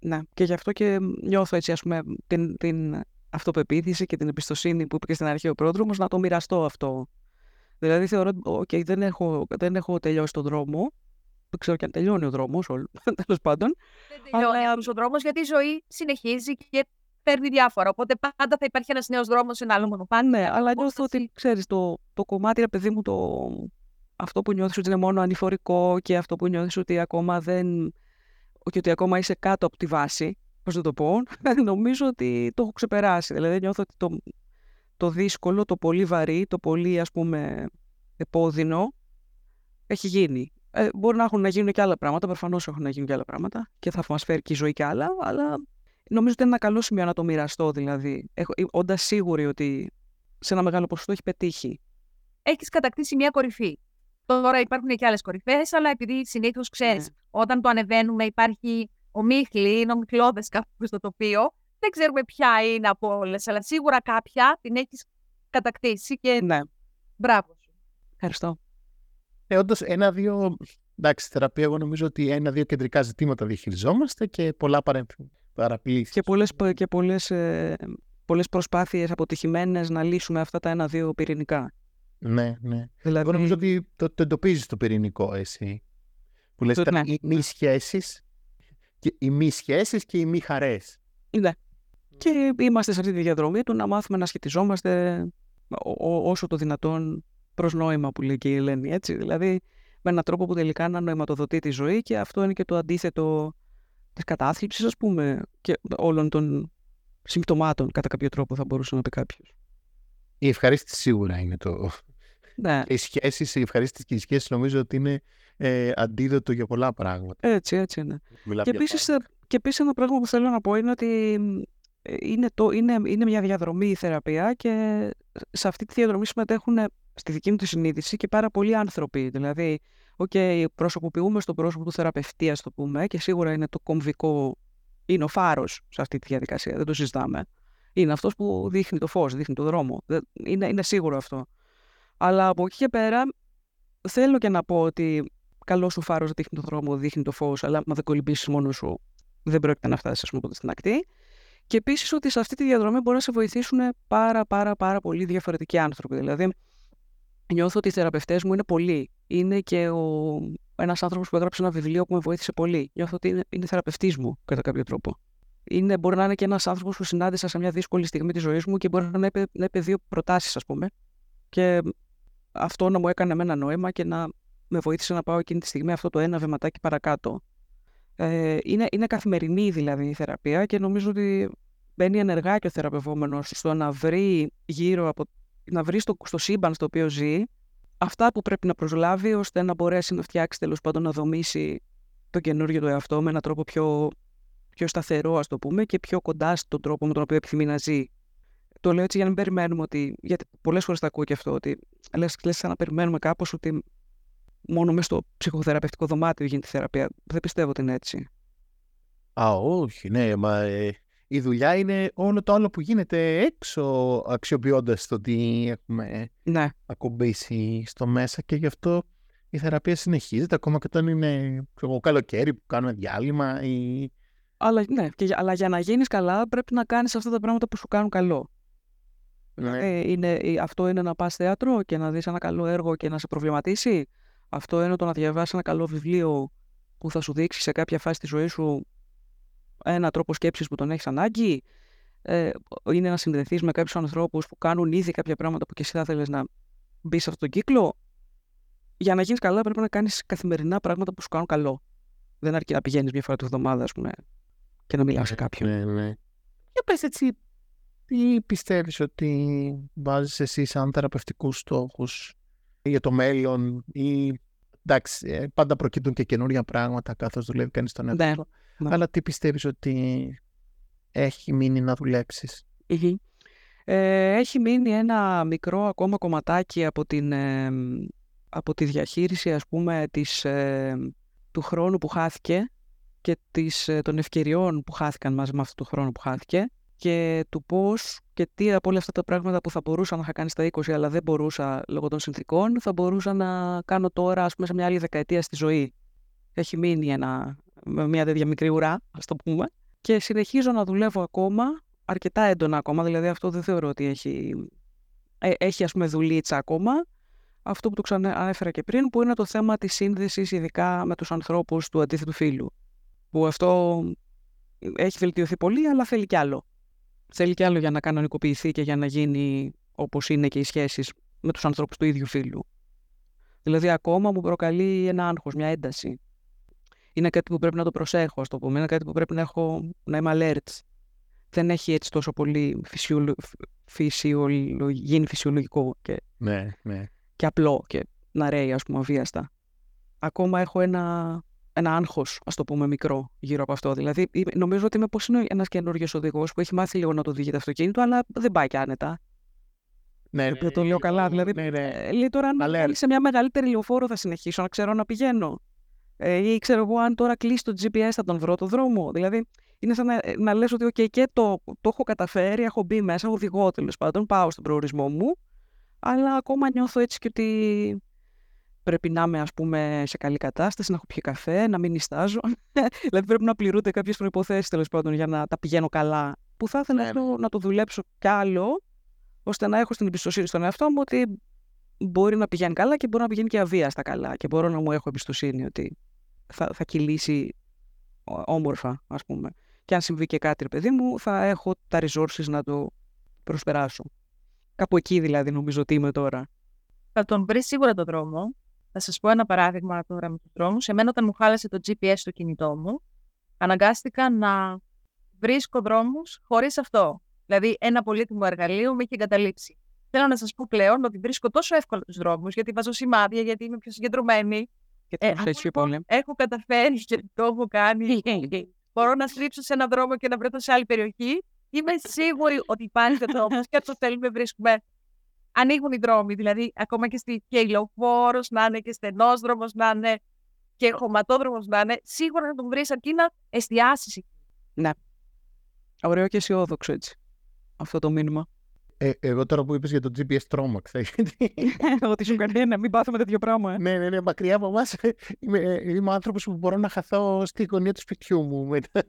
Ναι, και γι' αυτό και νιώθω έτσι, ας πούμε, την, την αυτοπεποίθηση και την εμπιστοσύνη που είπε και στην αρχή ο πρόδρομος να το μοιραστώ αυτό. Δηλαδή θεωρώ ότι okay, δεν, έχω, δεν έχω τελειώσει τον δρόμο. Δεν ξέρω και αν τελειώνει ο δρόμος, τέλος πάντων. Δεν τελειώνει αλλά... ο δρόμος γιατί η ζωή συνεχίζει και παίρνει διάφορα. Οπότε πάντα θα υπάρχει ένας νέος δρόμος, ένα άλλο μονοπάτι. Ναι, αλλά νιώθω ότι ξέρεις το, το κομμάτι, ρε παιδί μου, το, αυτό που νιώθεις ότι είναι μόνο ανηφορικό και αυτό που νιώθεις ότι ακόμα δεν. και ότι ακόμα είσαι κάτω από τη βάση, πώς να το πω, νομίζω ότι το έχω ξεπεράσει. Δηλαδή νιώθω ότι το, το δύσκολο, το πολύ βαρύ, το πολύ ας πούμε επώδυνο έχει γίνει. Ε, μπορεί να έχουν να γίνουν και άλλα πράγματα, προφανώς έχουν να γίνουν και άλλα πράγματα και θα μας φέρει και η ζωή και άλλα, αλλά νομίζω ότι είναι ένα καλό σημείο να το μοιραστώ, δηλαδή, όντας σίγουρη ότι σε ένα μεγάλο ποσοστό έχει πετύχει. Έχεις κατακτήσει μια κορυφή. Τώρα υπάρχουν και άλλες κορυφές, αλλά επειδή συνήθως ξέρεις, ναι. όταν το ανεβαίνουμε υπάρχει ο Μίχλη, είναι ο Μιχλώδε κάπου στο τοπίο. Δεν ξέρουμε ποια είναι από όλες, αλλά σίγουρα κάποια την έχεις κατακτήσει και. Ναι. Μπράβο σου. Ευχαριστώ. Ε, Όντως, ένα-δύο. Εντάξει, θεραπεία, εγώ νομίζω ότι ένα-δύο κεντρικά ζητήματα διαχειριζόμαστε και πολλά παραπλήσει. Και πολλές και πολλές, ε, πολλές προσπάθειες αποτυχημένες να λύσουμε αυτά τα ένα-δύο πυρηνικά. Ναι, ναι. Δηλαδή... Εγώ νομίζω ότι το, το εντοπίζεις το πυρηνικό εσύ. Που λες ναι. οι μη σχέσεις και οι μη σχέσεις και οι μη χαρές. Ναι. Και είμαστε σε αυτή τη διαδρομή του να μάθουμε να σχετιζόμαστε όσο το δυνατόν προς νόημα που λέει και η Ελένη, έτσι. Δηλαδή με έναν τρόπο που τελικά να νοηματοδοτεί τη ζωή και αυτό είναι και το αντίθετο της κατάθλιψης, ας πούμε, και όλων των συμπτωμάτων κατά κάποιο τρόπο θα μπορούσε να πει κάποιος. Η ευχαρίστηση σίγουρα είναι το... Ναι. Οι σχέσεις, οι ευχαρίστηση και οι σχέσεις νομίζω ότι είναι ε, αντίδοτο για πολλά πράγματα. Έτσι, έτσι είναι. και επίσης, και επίσης ένα πράγμα που θέλω να πω είναι ότι ε, είναι, το, είναι, είναι μια διαδρομή η θεραπεία και σε αυτή τη διαδρομή συμμετέχουν στη δική μου τη συνείδηση και πάρα πολλοί άνθρωποι. Δηλαδή, okay, προσωποποιούμε στο πρόσωπο του θεραπευτή, ας το πούμε, και σίγουρα είναι το κομβικό, είναι ο φάρος σε αυτή τη διαδικασία, δεν το συζητάμε. Είναι αυτός που δείχνει το φως, δείχνει το δρόμο. Είναι, είναι σίγουρο αυτό. Αλλά από εκεί και πέρα, θέλω και να πω ότι καλός σου φάρος δείχνει το δρόμο, δείχνει το φως, αλλά μα δεν κολυμπήσεις μόνος σου, δεν πρόκειται να φτάσεις, ας πούμε, ποτέ στην ακτή. Και επίσης ότι σε αυτή τη διαδρομή μπορεί να σε βοηθήσουν πάρα, πάρα, πάρα πολύ διαφορετικοί άνθρωποι. Δηλαδή, νιώθω ότι οι θεραπευτές μου είναι πολλοί. Είναι και ο... ένας άνθρωπος που έγραψε ένα βιβλίο που με βοήθησε πολύ. Νιώθω ότι είναι, είναι θεραπευτής μου κατά κάποιο τρόπο. Είναι, μπορεί να είναι και ένας άνθρωπος που συνάντησα σε μια δύσκολη στιγμή της ζωής μου και μπορεί να είπε, να είπε δύο προτάσεις, ας πούμε. Και αυτό να μου έκανε ένα νόημα και να με βοήθησε να πάω εκείνη τη στιγμή αυτό το ένα βηματάκι παρακάτω. Ε, είναι, είναι καθημερινή δηλαδή η θεραπεία και νομίζω ότι μπαίνει ενεργά και ο θεραπευόμενος στο να βρει γύρω από να βρει στο, στο σύμπαν στο οποίο ζει αυτά που πρέπει να προσλάβει ώστε να μπορέσει να φτιάξει τέλος πάντων να δομήσει το καινούργιο του εαυτό με έναν τρόπο πιο, πιο σταθερό, ας το πούμε, και πιο κοντά στον τρόπο με τον οποίο επιθυμεί να ζει. το λέω έτσι για να μην περιμένουμε ότι. Γιατί πολλές φορές τα ακούω και αυτό, ότι λες σαν να περιμένουμε κάπως ότι μόνο μέσα στο ψυχοθεραπευτικό δωμάτιο γίνεται η θεραπεία. Δεν πιστεύω ότι είναι έτσι. Α, όχι, ναι, μα ε, η δουλειά είναι όλο το άλλο που γίνεται έξω αξιοποιώντας το ότι έχουμε Ναι. ακουμπήσει στο μέσα και γι' αυτό η θεραπεία συνεχίζεται ακόμα και όταν είναι ξέρω εγώ, καλοκαίρι που κάνουμε διάλειμμα ή... Αλλά, ναι, και, για- αλλά για να γίνεις καλά πρέπει να κάνεις αυτά τα πράγματα που σου κάνουν καλό. Ναι. Ε, είναι, ε, αυτό είναι να πας θέατρο και να δεις ένα καλό έργο και να σε προβληματίσει; Αυτό είναι το να διαβάσεις ένα καλό βιβλίο που θα σου δείξει σε κάποια φάση της ζωής σου ένα τρόπο σκέψης που τον έχεις ανάγκη. Ε, είναι να συνδεθείς με κάποιους ανθρώπους που κάνουν ήδη κάποια πράγματα που και εσύ θα ήθελες να μπεις σε αυτόν τον κύκλο. Για να γίνεις καλά πρέπει να κάνεις καθημερινά πράγματα που σου κάνουν καλό. Δεν αρκεί να πηγαίνεις μια φορά τη εβδομάδα, ας πούμε, και να μιλάς σε κάποιον. Ναι, ναι. Για πες έτσι, τι πιστεύεις ότι βάζεις εσύ σαν θεραπευτικούς στόχους για το μέλλον ή εντάξει, ε, πάντα προκύπτουν και καινούργια πράγματα καθώς δουλεύει κανείς στον Ναι, εαυτό. ναι. Αλλά τι πιστεύεις ότι έχει μείνει να δουλέψεις; Μμμ. Ε, έχει μείνει ένα μικρό ακόμα κομματάκι από, την, ε, από τη διαχείριση ας πούμε της, ε, του χρόνου που χάθηκε και της, ε, των ευκαιριών που χάθηκαν μαζί με αυτό το χρόνο που χάθηκε και του πώς και τι από όλα αυτά τα πράγματα που θα μπορούσα να είχα κάνει στα 20 αλλά δεν μπορούσα λόγω των συνθήκων θα μπορούσα να κάνω τώρα ας πούμε σε μια άλλη δεκαετία στη ζωή. Έχει μείνει ένα, μια τέτοια μικρή ουρά, ας το πούμε. Και συνεχίζω να δουλεύω ακόμα αρκετά έντονα ακόμα, δηλαδή αυτό δεν θεωρώ ότι έχει, ε, έχει ας πούμε δουλίτσα ακόμα. Αυτό που το ξαναέφερα και πριν, που είναι το θέμα της σύνδεσης ειδικά με τους ανθρώπους του αντίθετου φύλου. Που αυτό έχει βελτιωθεί πολύ, αλλά θέλει κι άλλο. Θέλει κι άλλο για να κανονικοποιηθεί και για να γίνει όπως είναι και οι σχέσεις με τους ανθρώπους του ίδιου φύλου. Δηλαδή ακόμα μου προκαλεί ένα άγχος, μια ένταση. Είναι κάτι που πρέπει να το προσέχω, ας το πούμε. Είναι κάτι που πρέπει να, έχω, να είμαι alert δεν έχει έτσι τόσο πολύ φυσιολο... φυσιολο... γίνει φυσιολογικό και, Ναι, ναι. και απλό και να ρέει ας πούμε αβίαστα. Ακόμα έχω ένα, ένα άγχος, ας το πούμε μικρό, γύρω από αυτό. Δηλαδή είμαι- νομίζω ότι είμαι πώς είναι ένας καινούριος οδηγός που έχει μάθει λίγο να το οδηγεί το αυτοκίνητο αλλά δεν πάει και άνετα. ναι, Δεν το λέω καλά, δηλαδή Ναι, ναι. ε, λέει τώρα αν με Alert. βγάλει σε μια μεγαλύτερη λεωφόρο θα συνεχίσω να ξέρω να πηγαίνω. Ε, ή ξέρω εγώ αν τώρα κλείσει το GPS θα τον βρω το δρόμο. Δηλαδή είναι σαν να, να λες ότι okay, και το, το έχω καταφέρει, έχω μπει μέσα, οδηγώ τέλος πάντων, πάω στον προορισμό μου, αλλά ακόμα νιώθω έτσι και ότι πρέπει να είμαι ας πούμε σε καλή κατάσταση, να έχω πιει καφέ, να μην νιστάζω. δηλαδή πρέπει να πληρούνται κάποιες προϋποθέσεις τέλος πάντων για να τα πηγαίνω καλά. Που θα ήθελα Ναι, αυτό να το δουλέψω κι άλλο, ώστε να έχω στην εμπιστοσύνη στον εαυτό μου ότι μπορεί να πηγαίνει καλά και μπορεί να πηγαίνει και αβίαστα καλά και μπορώ να μου έχω εμπιστοσύνη ότι θα, θα κυλήσει ο- όμορφα, ας πούμε. Και αν συμβεί και κάτι, ρε παιδί μου, θα έχω τα resources να το προσπεράσω. Κάπου εκεί δηλαδή νομίζω ότι είμαι τώρα. Θα τον βρεις σίγουρα τον δρόμο. Θα σας πω ένα παράδειγμα τώρα με του δρόμου. Εμένα, όταν μου χάλασε το GPS στο κινητό μου, αναγκάστηκα να βρίσκω δρόμους χωρίς αυτό. Δηλαδή, ένα πολύτιμο εργαλείο με είχε εγκαταλείψει. Θέλω να σας πω πλέον ότι βρίσκω τόσο εύκολα τους δρόμους, γιατί βάζω σημάδια, γιατί είμαι πιο συγκεντρωμένη. Και Ε, ε, αυτό έτσι λοιπόν πολύ. έχω καταφέρει και το έχω κάνει. Μπορώ να στρίψω σε έναν δρόμο και να βρεθώ σε άλλη περιοχή. Είμαι σίγουρη ότι υπάρχει ο δρόμος και αν το θέλουμε, βρίσκουμε. Ανοίγουν οι δρόμοι. Δηλαδή, ακόμα και στη και ηλοφόρο να είναι και στενό δρόμο να είναι και χωματόδρομος να είναι, σίγουρα θα τον βρεις αρκεί να εστιάσεις. Ωραίο και αισιόδοξο έτσι. Αυτό το μήνυμα. Ε, εγώ τώρα που είπες για το GPS τρόμαξα. γιατί- ότι σου κάνει να μην πάθουμε τέτοιο πράγμα. Ε. ναι, ναι, ναι, μακριά από εμάς είμαι, είμαι άνθρωπος που μπορώ να χαθώ στη γωνία του σπιτιού μου. μετά.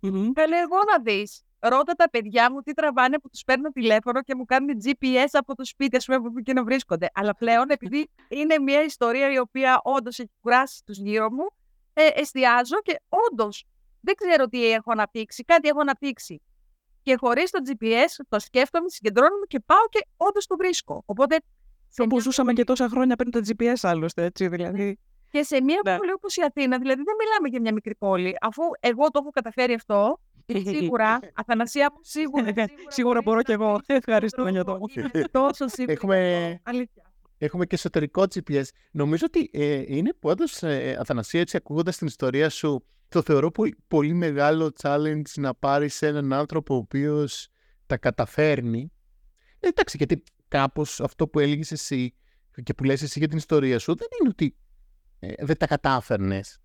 Μμμ. Καλέ, εγώ να δεις. Ρώτα τα παιδιά μου τι τραβάνε που τους παίρνω τηλέφωνο και μου κάνουν GPS από το σπίτι, ας πούμε, από που και να βρίσκονται. Αλλά πλέον, επειδή είναι μια ιστορία η οποία όντως έχει κουράσει τους γύρω μου, ε, εστιάζω και όντως δεν ξέρω τι έχω αναπτύξει. Κάτι έχω αναπτύξει. Και χωρίς το GPS το σκέφτομαι, συγκεντρώνομαι και πάω και όντως το βρίσκω. Οπότε. σε Όπου μια ζούσαμε και τόσα χρόνια πριν το GPS άλλωστε, έτσι, δηλαδή. και σε μια Ναι. πόλη όπως η Αθήνα, δηλαδή δεν μιλάμε για μια μικρή πόλη. Αφού εγώ το έχω καταφέρει αυτό, σίγουρα, Αθανασία μου, σίγουρα. Σίγουρα μπορώ κι εγώ. Ευχαριστώ για το. Είμαι τόσο σίγουρη. Έχουμε- Αλήθεια. Έχουμε και εσωτερικό GPS. Νομίζω ότι ε, είναι που όντως, ε, Αθανασία, έτσι ακούγοντας την ιστορία σου, το θεωρώ πολύ, πολύ μεγάλο challenge να πάρεις έναν άνθρωπο ο οποίος τα καταφέρνει εντάξει, γιατί κάπως αυτό που έλεγες εσύ και που λες εσύ για την ιστορία σου δεν είναι ότι ε, δεν τα κατάφερνες.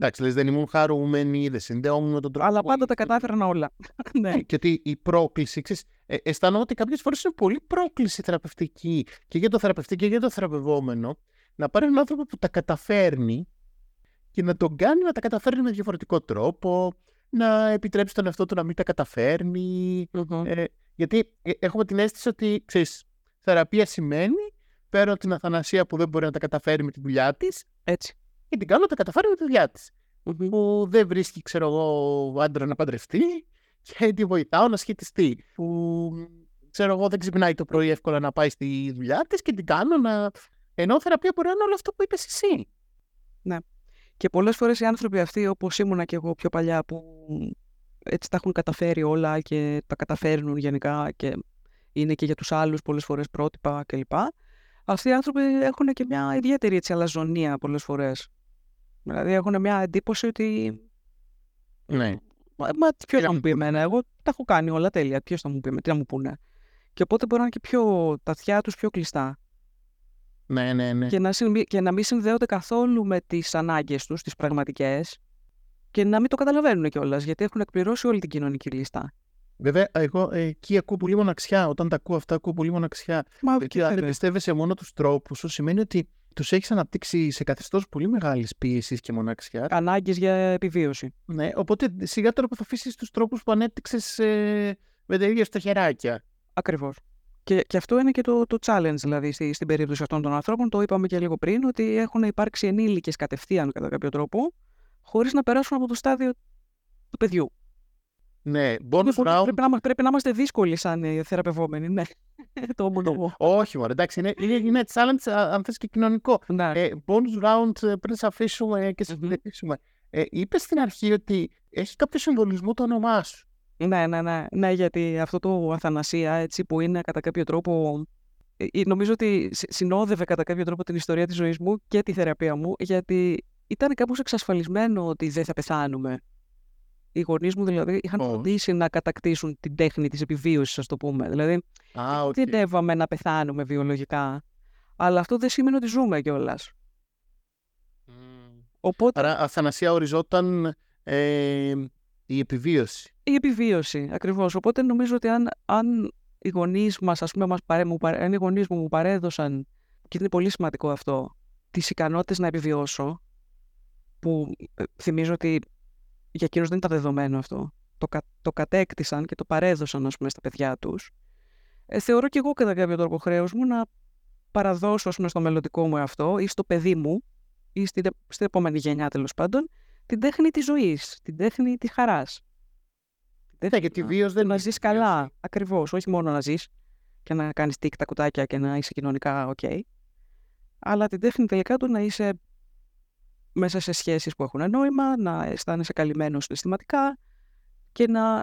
Εντάξει, λες, δεν ήμουν χαρούμενη, δεν συνδεόμουν με τον τρόπο. Αλλά πάντα τα κατάφερνα όλα. ναι. Και ότι η πρόκληση, ξέρεις, ε, αισθάνομαι ότι κάποιες φορές είναι πολύ πρόκληση θεραπευτική και για το θεραπευτή και για το θεραπευόμενο να πάρει έναν άνθρωπο που τα καταφέρνει και να τον κάνει να τα καταφέρνει με διαφορετικό τρόπο, να επιτρέψει τον εαυτό του να μην τα καταφέρνει. Ε, γιατί ε, έχουμε την αίσθηση ότι, ξέρεις, θεραπεία σημαίνει παίρνω την Αθανασία που δεν μπορεί να τα καταφέρει με τη δουλειά της. Έτσι. Και την κάνω να τα καταφέρει με τη δουλειά της. Που δεν βρίσκει, ξέρω εγώ, άντρα να παντρευτεί και τη βοηθάω να σχετιστεί. Που ξέρω εγώ, δεν ξυπνάει το πρωί εύκολα να πάει στη δουλειά της και την κάνω να. Ενώ θεραπεία μπορεί να είναι όλο αυτό που είπες εσύ. Ναι. Και πολλές φορές οι άνθρωποι αυτοί, όπως ήμουνα και εγώ πιο παλιά, που έτσι τα έχουν καταφέρει όλα και τα καταφέρνουν γενικά και είναι και για τους άλλους πολλές φορές πρότυπα κλπ αυτοί οι άνθρωποι έχουν και μια ιδιαίτερη έτσι, αλαζονία πολλές φορές. Δηλαδή έχουν μια εντύπωση ότι... Ναι. Μα, μα ποιος θα μου πει εμένα, εγώ τα έχω κάνει όλα τέλεια, ποιος θα μου πει, τι να μου πούνε; Και οπότε μπορεί να είναι και πιο, τα αυτιά τους πιο κλειστά. Ναι, ναι, ναι. Και να, και να μην συνδέονται καθόλου με τις ανάγκες τους, τις πραγματικές, και να μην το καταλαβαίνουν κιόλας, γιατί έχουν εκπληρώσει όλη την κοινωνική λίστα. Βέβαια, εγώ ε, εκεί ακούω πολύ μοναξιά. Όταν τα ακούω αυτά, ακούω πολύ μοναξιά. Μα, Γιατί αν δεν πιστεύεσαι μόνο τους τρόπους σου, σημαίνει ότι τους έχεις αναπτύξει σε καθεστώς πολύ μεγάλης πίεσης και μοναξιά. Ανάγκες για επιβίωση. Ναι, οπότε σιγά τώρα που θα αφήσεις τους τρόπους που ανέπτυξες ε, με τα ίδια στα χεράκια. Ακριβώς. Και, και αυτό είναι και το, το challenge, δηλαδή, στη, στην περίπτωση αυτών των ανθρώπων. Το είπαμε και λίγο πριν, ότι έχουν υπάρξει ενήλικες κατευθείαν κατά κάποιο τρόπο, χωρίς να περάσουν από το στάδιο του παιδιού. Ναι, bonus round. Πρέπει να, πρέπει να είμαστε δύσκολοι σαν ε, θεραπευόμενοι, ναι. το ομολογώ. Όχι, μωρέ, εντάξει, είναι, είναι, είναι challenge αν θες και κοινωνικό. Ναι. Ε, bonus round ε, πριν σε αφήσουμε και σε mm-hmm. Ε, είπες στην αρχή ότι έχει κάποιο συμβολισμό το όνομά σου. Ναι, ναι, ναι, ναι, γιατί αυτό το Αθανασία, έτσι, που είναι κατά κάποιο τρόπο... Ε, νομίζω ότι συνόδευε κατά κάποιο τρόπο την ιστορία της ζωής μου και τη θεραπεία μου, γιατί ήταν κάπως εξασφαλισμένο ότι δεν θα πεθάνουμε οι γονείς μου δηλαδή είχαν φροντίσει να κατακτήσουν την τέχνη της επιβίωσης, ας το πούμε. Δηλαδή, ah, δεν έβαμε να πεθάνουμε βιολογικά. Αλλά αυτό δεν σημαίνει ότι ζούμε κιόλας. Mm. Οπότε... Άρα, αθανασία οριζόταν ε, η επιβίωση. Η επιβίωση, ακριβώς. Οπότε νομίζω ότι αν, αν οι γονείς μας, ας πούμε, μας παρέ, μου, αν οι γονείς μου μου παρέδωσαν, και είναι πολύ σημαντικό αυτό, τις ικανότητες να επιβιώσω, που ε, θυμίζω ότι για εκείνους δεν ήταν δεδομένο αυτό. Το, κα, το κατέκτησαν και το παρέδωσαν ας πούμε, στα παιδιά τους. Ε, θεωρώ και εγώ κατά κάποιο τρόπο χρέος μου να παραδώσω ας πούμε, στο μελλοντικό μου εαυτό ή στο παιδί μου ή στην, στην επόμενη γενιά τέλος πάντων την τέχνη της ζωής, την τέχνη της χαράς. Ναι, γιατί βίος δεν να ζεις καλά. Ακριβώς. Όχι μόνο να ζεις και να κάνεις τικ τα κουτάκια και να είσαι κοινωνικά OK. Αλλά την τέχνη τελικά του να είσαι μέσα σε σχέσεις που έχουν νόημα, να αισθάνεσαι καλυμμένος συναισθηματικά και να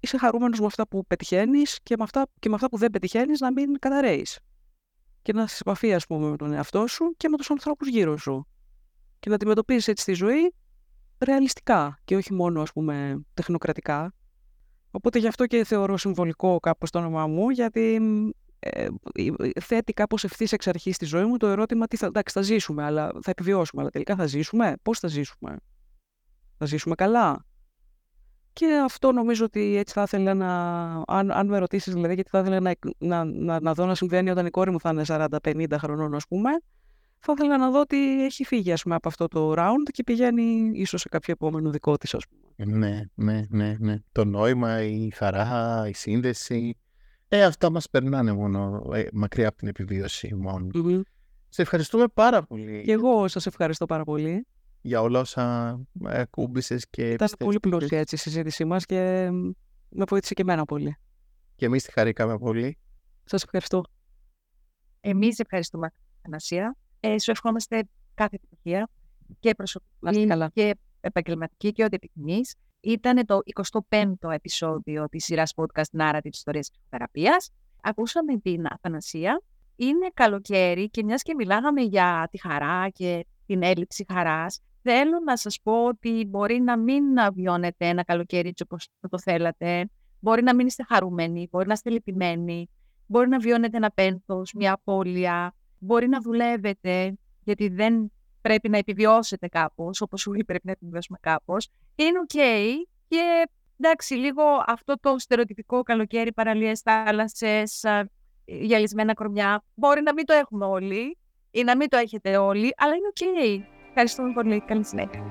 είσαι χαρούμενος με αυτά που πετυχαίνεις και με αυτά, και με αυτά που δεν πετυχαίνεις να μην καταραίεις. Και να είσαι σε επαφή, ας πούμε, με τον εαυτό σου και με τους ανθρώπους γύρω σου. Και να αντιμετωπίζεις έτσι τη ζωή ρεαλιστικά και όχι μόνο, ας πούμε, τεχνοκρατικά. Οπότε γι' αυτό και θεωρώ συμβολικό κάπως το όνομά μου, γιατί ε, θέτει κάπως ευθύς εξ αρχής στη ζωή μου το ερώτημα τι θα, εντάξει, θα ζήσουμε, αλλά θα επιβιώσουμε. Αλλά τελικά θα ζήσουμε. Πώς θα ζήσουμε, Θα ζήσουμε καλά; Και αυτό νομίζω ότι έτσι θα ήθελα να. Αν, αν με ρωτήσεις, δηλαδή, γιατί θα ήθελα να, να, να, να δω να συμβαίνει όταν η κόρη μου θα είναι 40-50 χρονών, ας πούμε, θα ήθελα να δω ότι έχει φύγει ας πούμε, από αυτό το round και πηγαίνει ίσως σε κάποιο επόμενο δικό της, ας πούμε. Ναι, ναι, ναι, ναι. Το νόημα, η χαρά, η σύνδεση. Ε, αυτά μας περνάνε μόνο ε, μακριά από την επιβίωση μόνο. Mm-hmm. Σε ευχαριστούμε πάρα πολύ. Και εγώ σας ευχαριστώ πάρα πολύ. Για όλα όσα ε, ακούμπησες και Ήταν πολύ πλούσια έτσι η συζήτησή μας και με βοήθησε και εμένα πολύ. Και εμείς τη χαρήκαμε πολύ. Σας ευχαριστώ. Εμείς ευχαριστούμε, Ανασία. Ε, σου ευχόμαστε κάθε επιτυχία και προσωπική και επαγγελματική και ό,τι επιθυμείς. Ήταν το 25ο επεισόδιο της σειράς podcast Narrative Ιστορίας Ψυχοθεραπείας. Ακούσαμε την Αθανασία. Είναι καλοκαίρι και μιας και μιλάγαμε για τη χαρά και την έλλειψη χαράς, θέλω να σας πω ότι μπορεί να μην βιώνετε ένα καλοκαίρι έτσι όπως το θέλατε, μπορεί να μην είστε χαρούμενοι, μπορεί να είστε λυπημένοι, Μπορεί να βιώνετε ένα πένθος, μια απώλεια. Μπορεί να δουλεύετε, γιατί δεν πρέπει να επιβιώσετε κάπως, όπως όλοι πρέπει να επιβιώσουμε κάπως. Είναι οκ και εντάξει, λίγο αυτό το στερεοτυπικό καλοκαίρι, παραλίες, θάλασσες, γυαλισμένα κορμιά, μπορεί να μην το έχουμε όλοι ή να μην το έχετε όλοι, αλλά είναι οκ. Ευχαριστούμε πολύ. Καλή συνέχεια.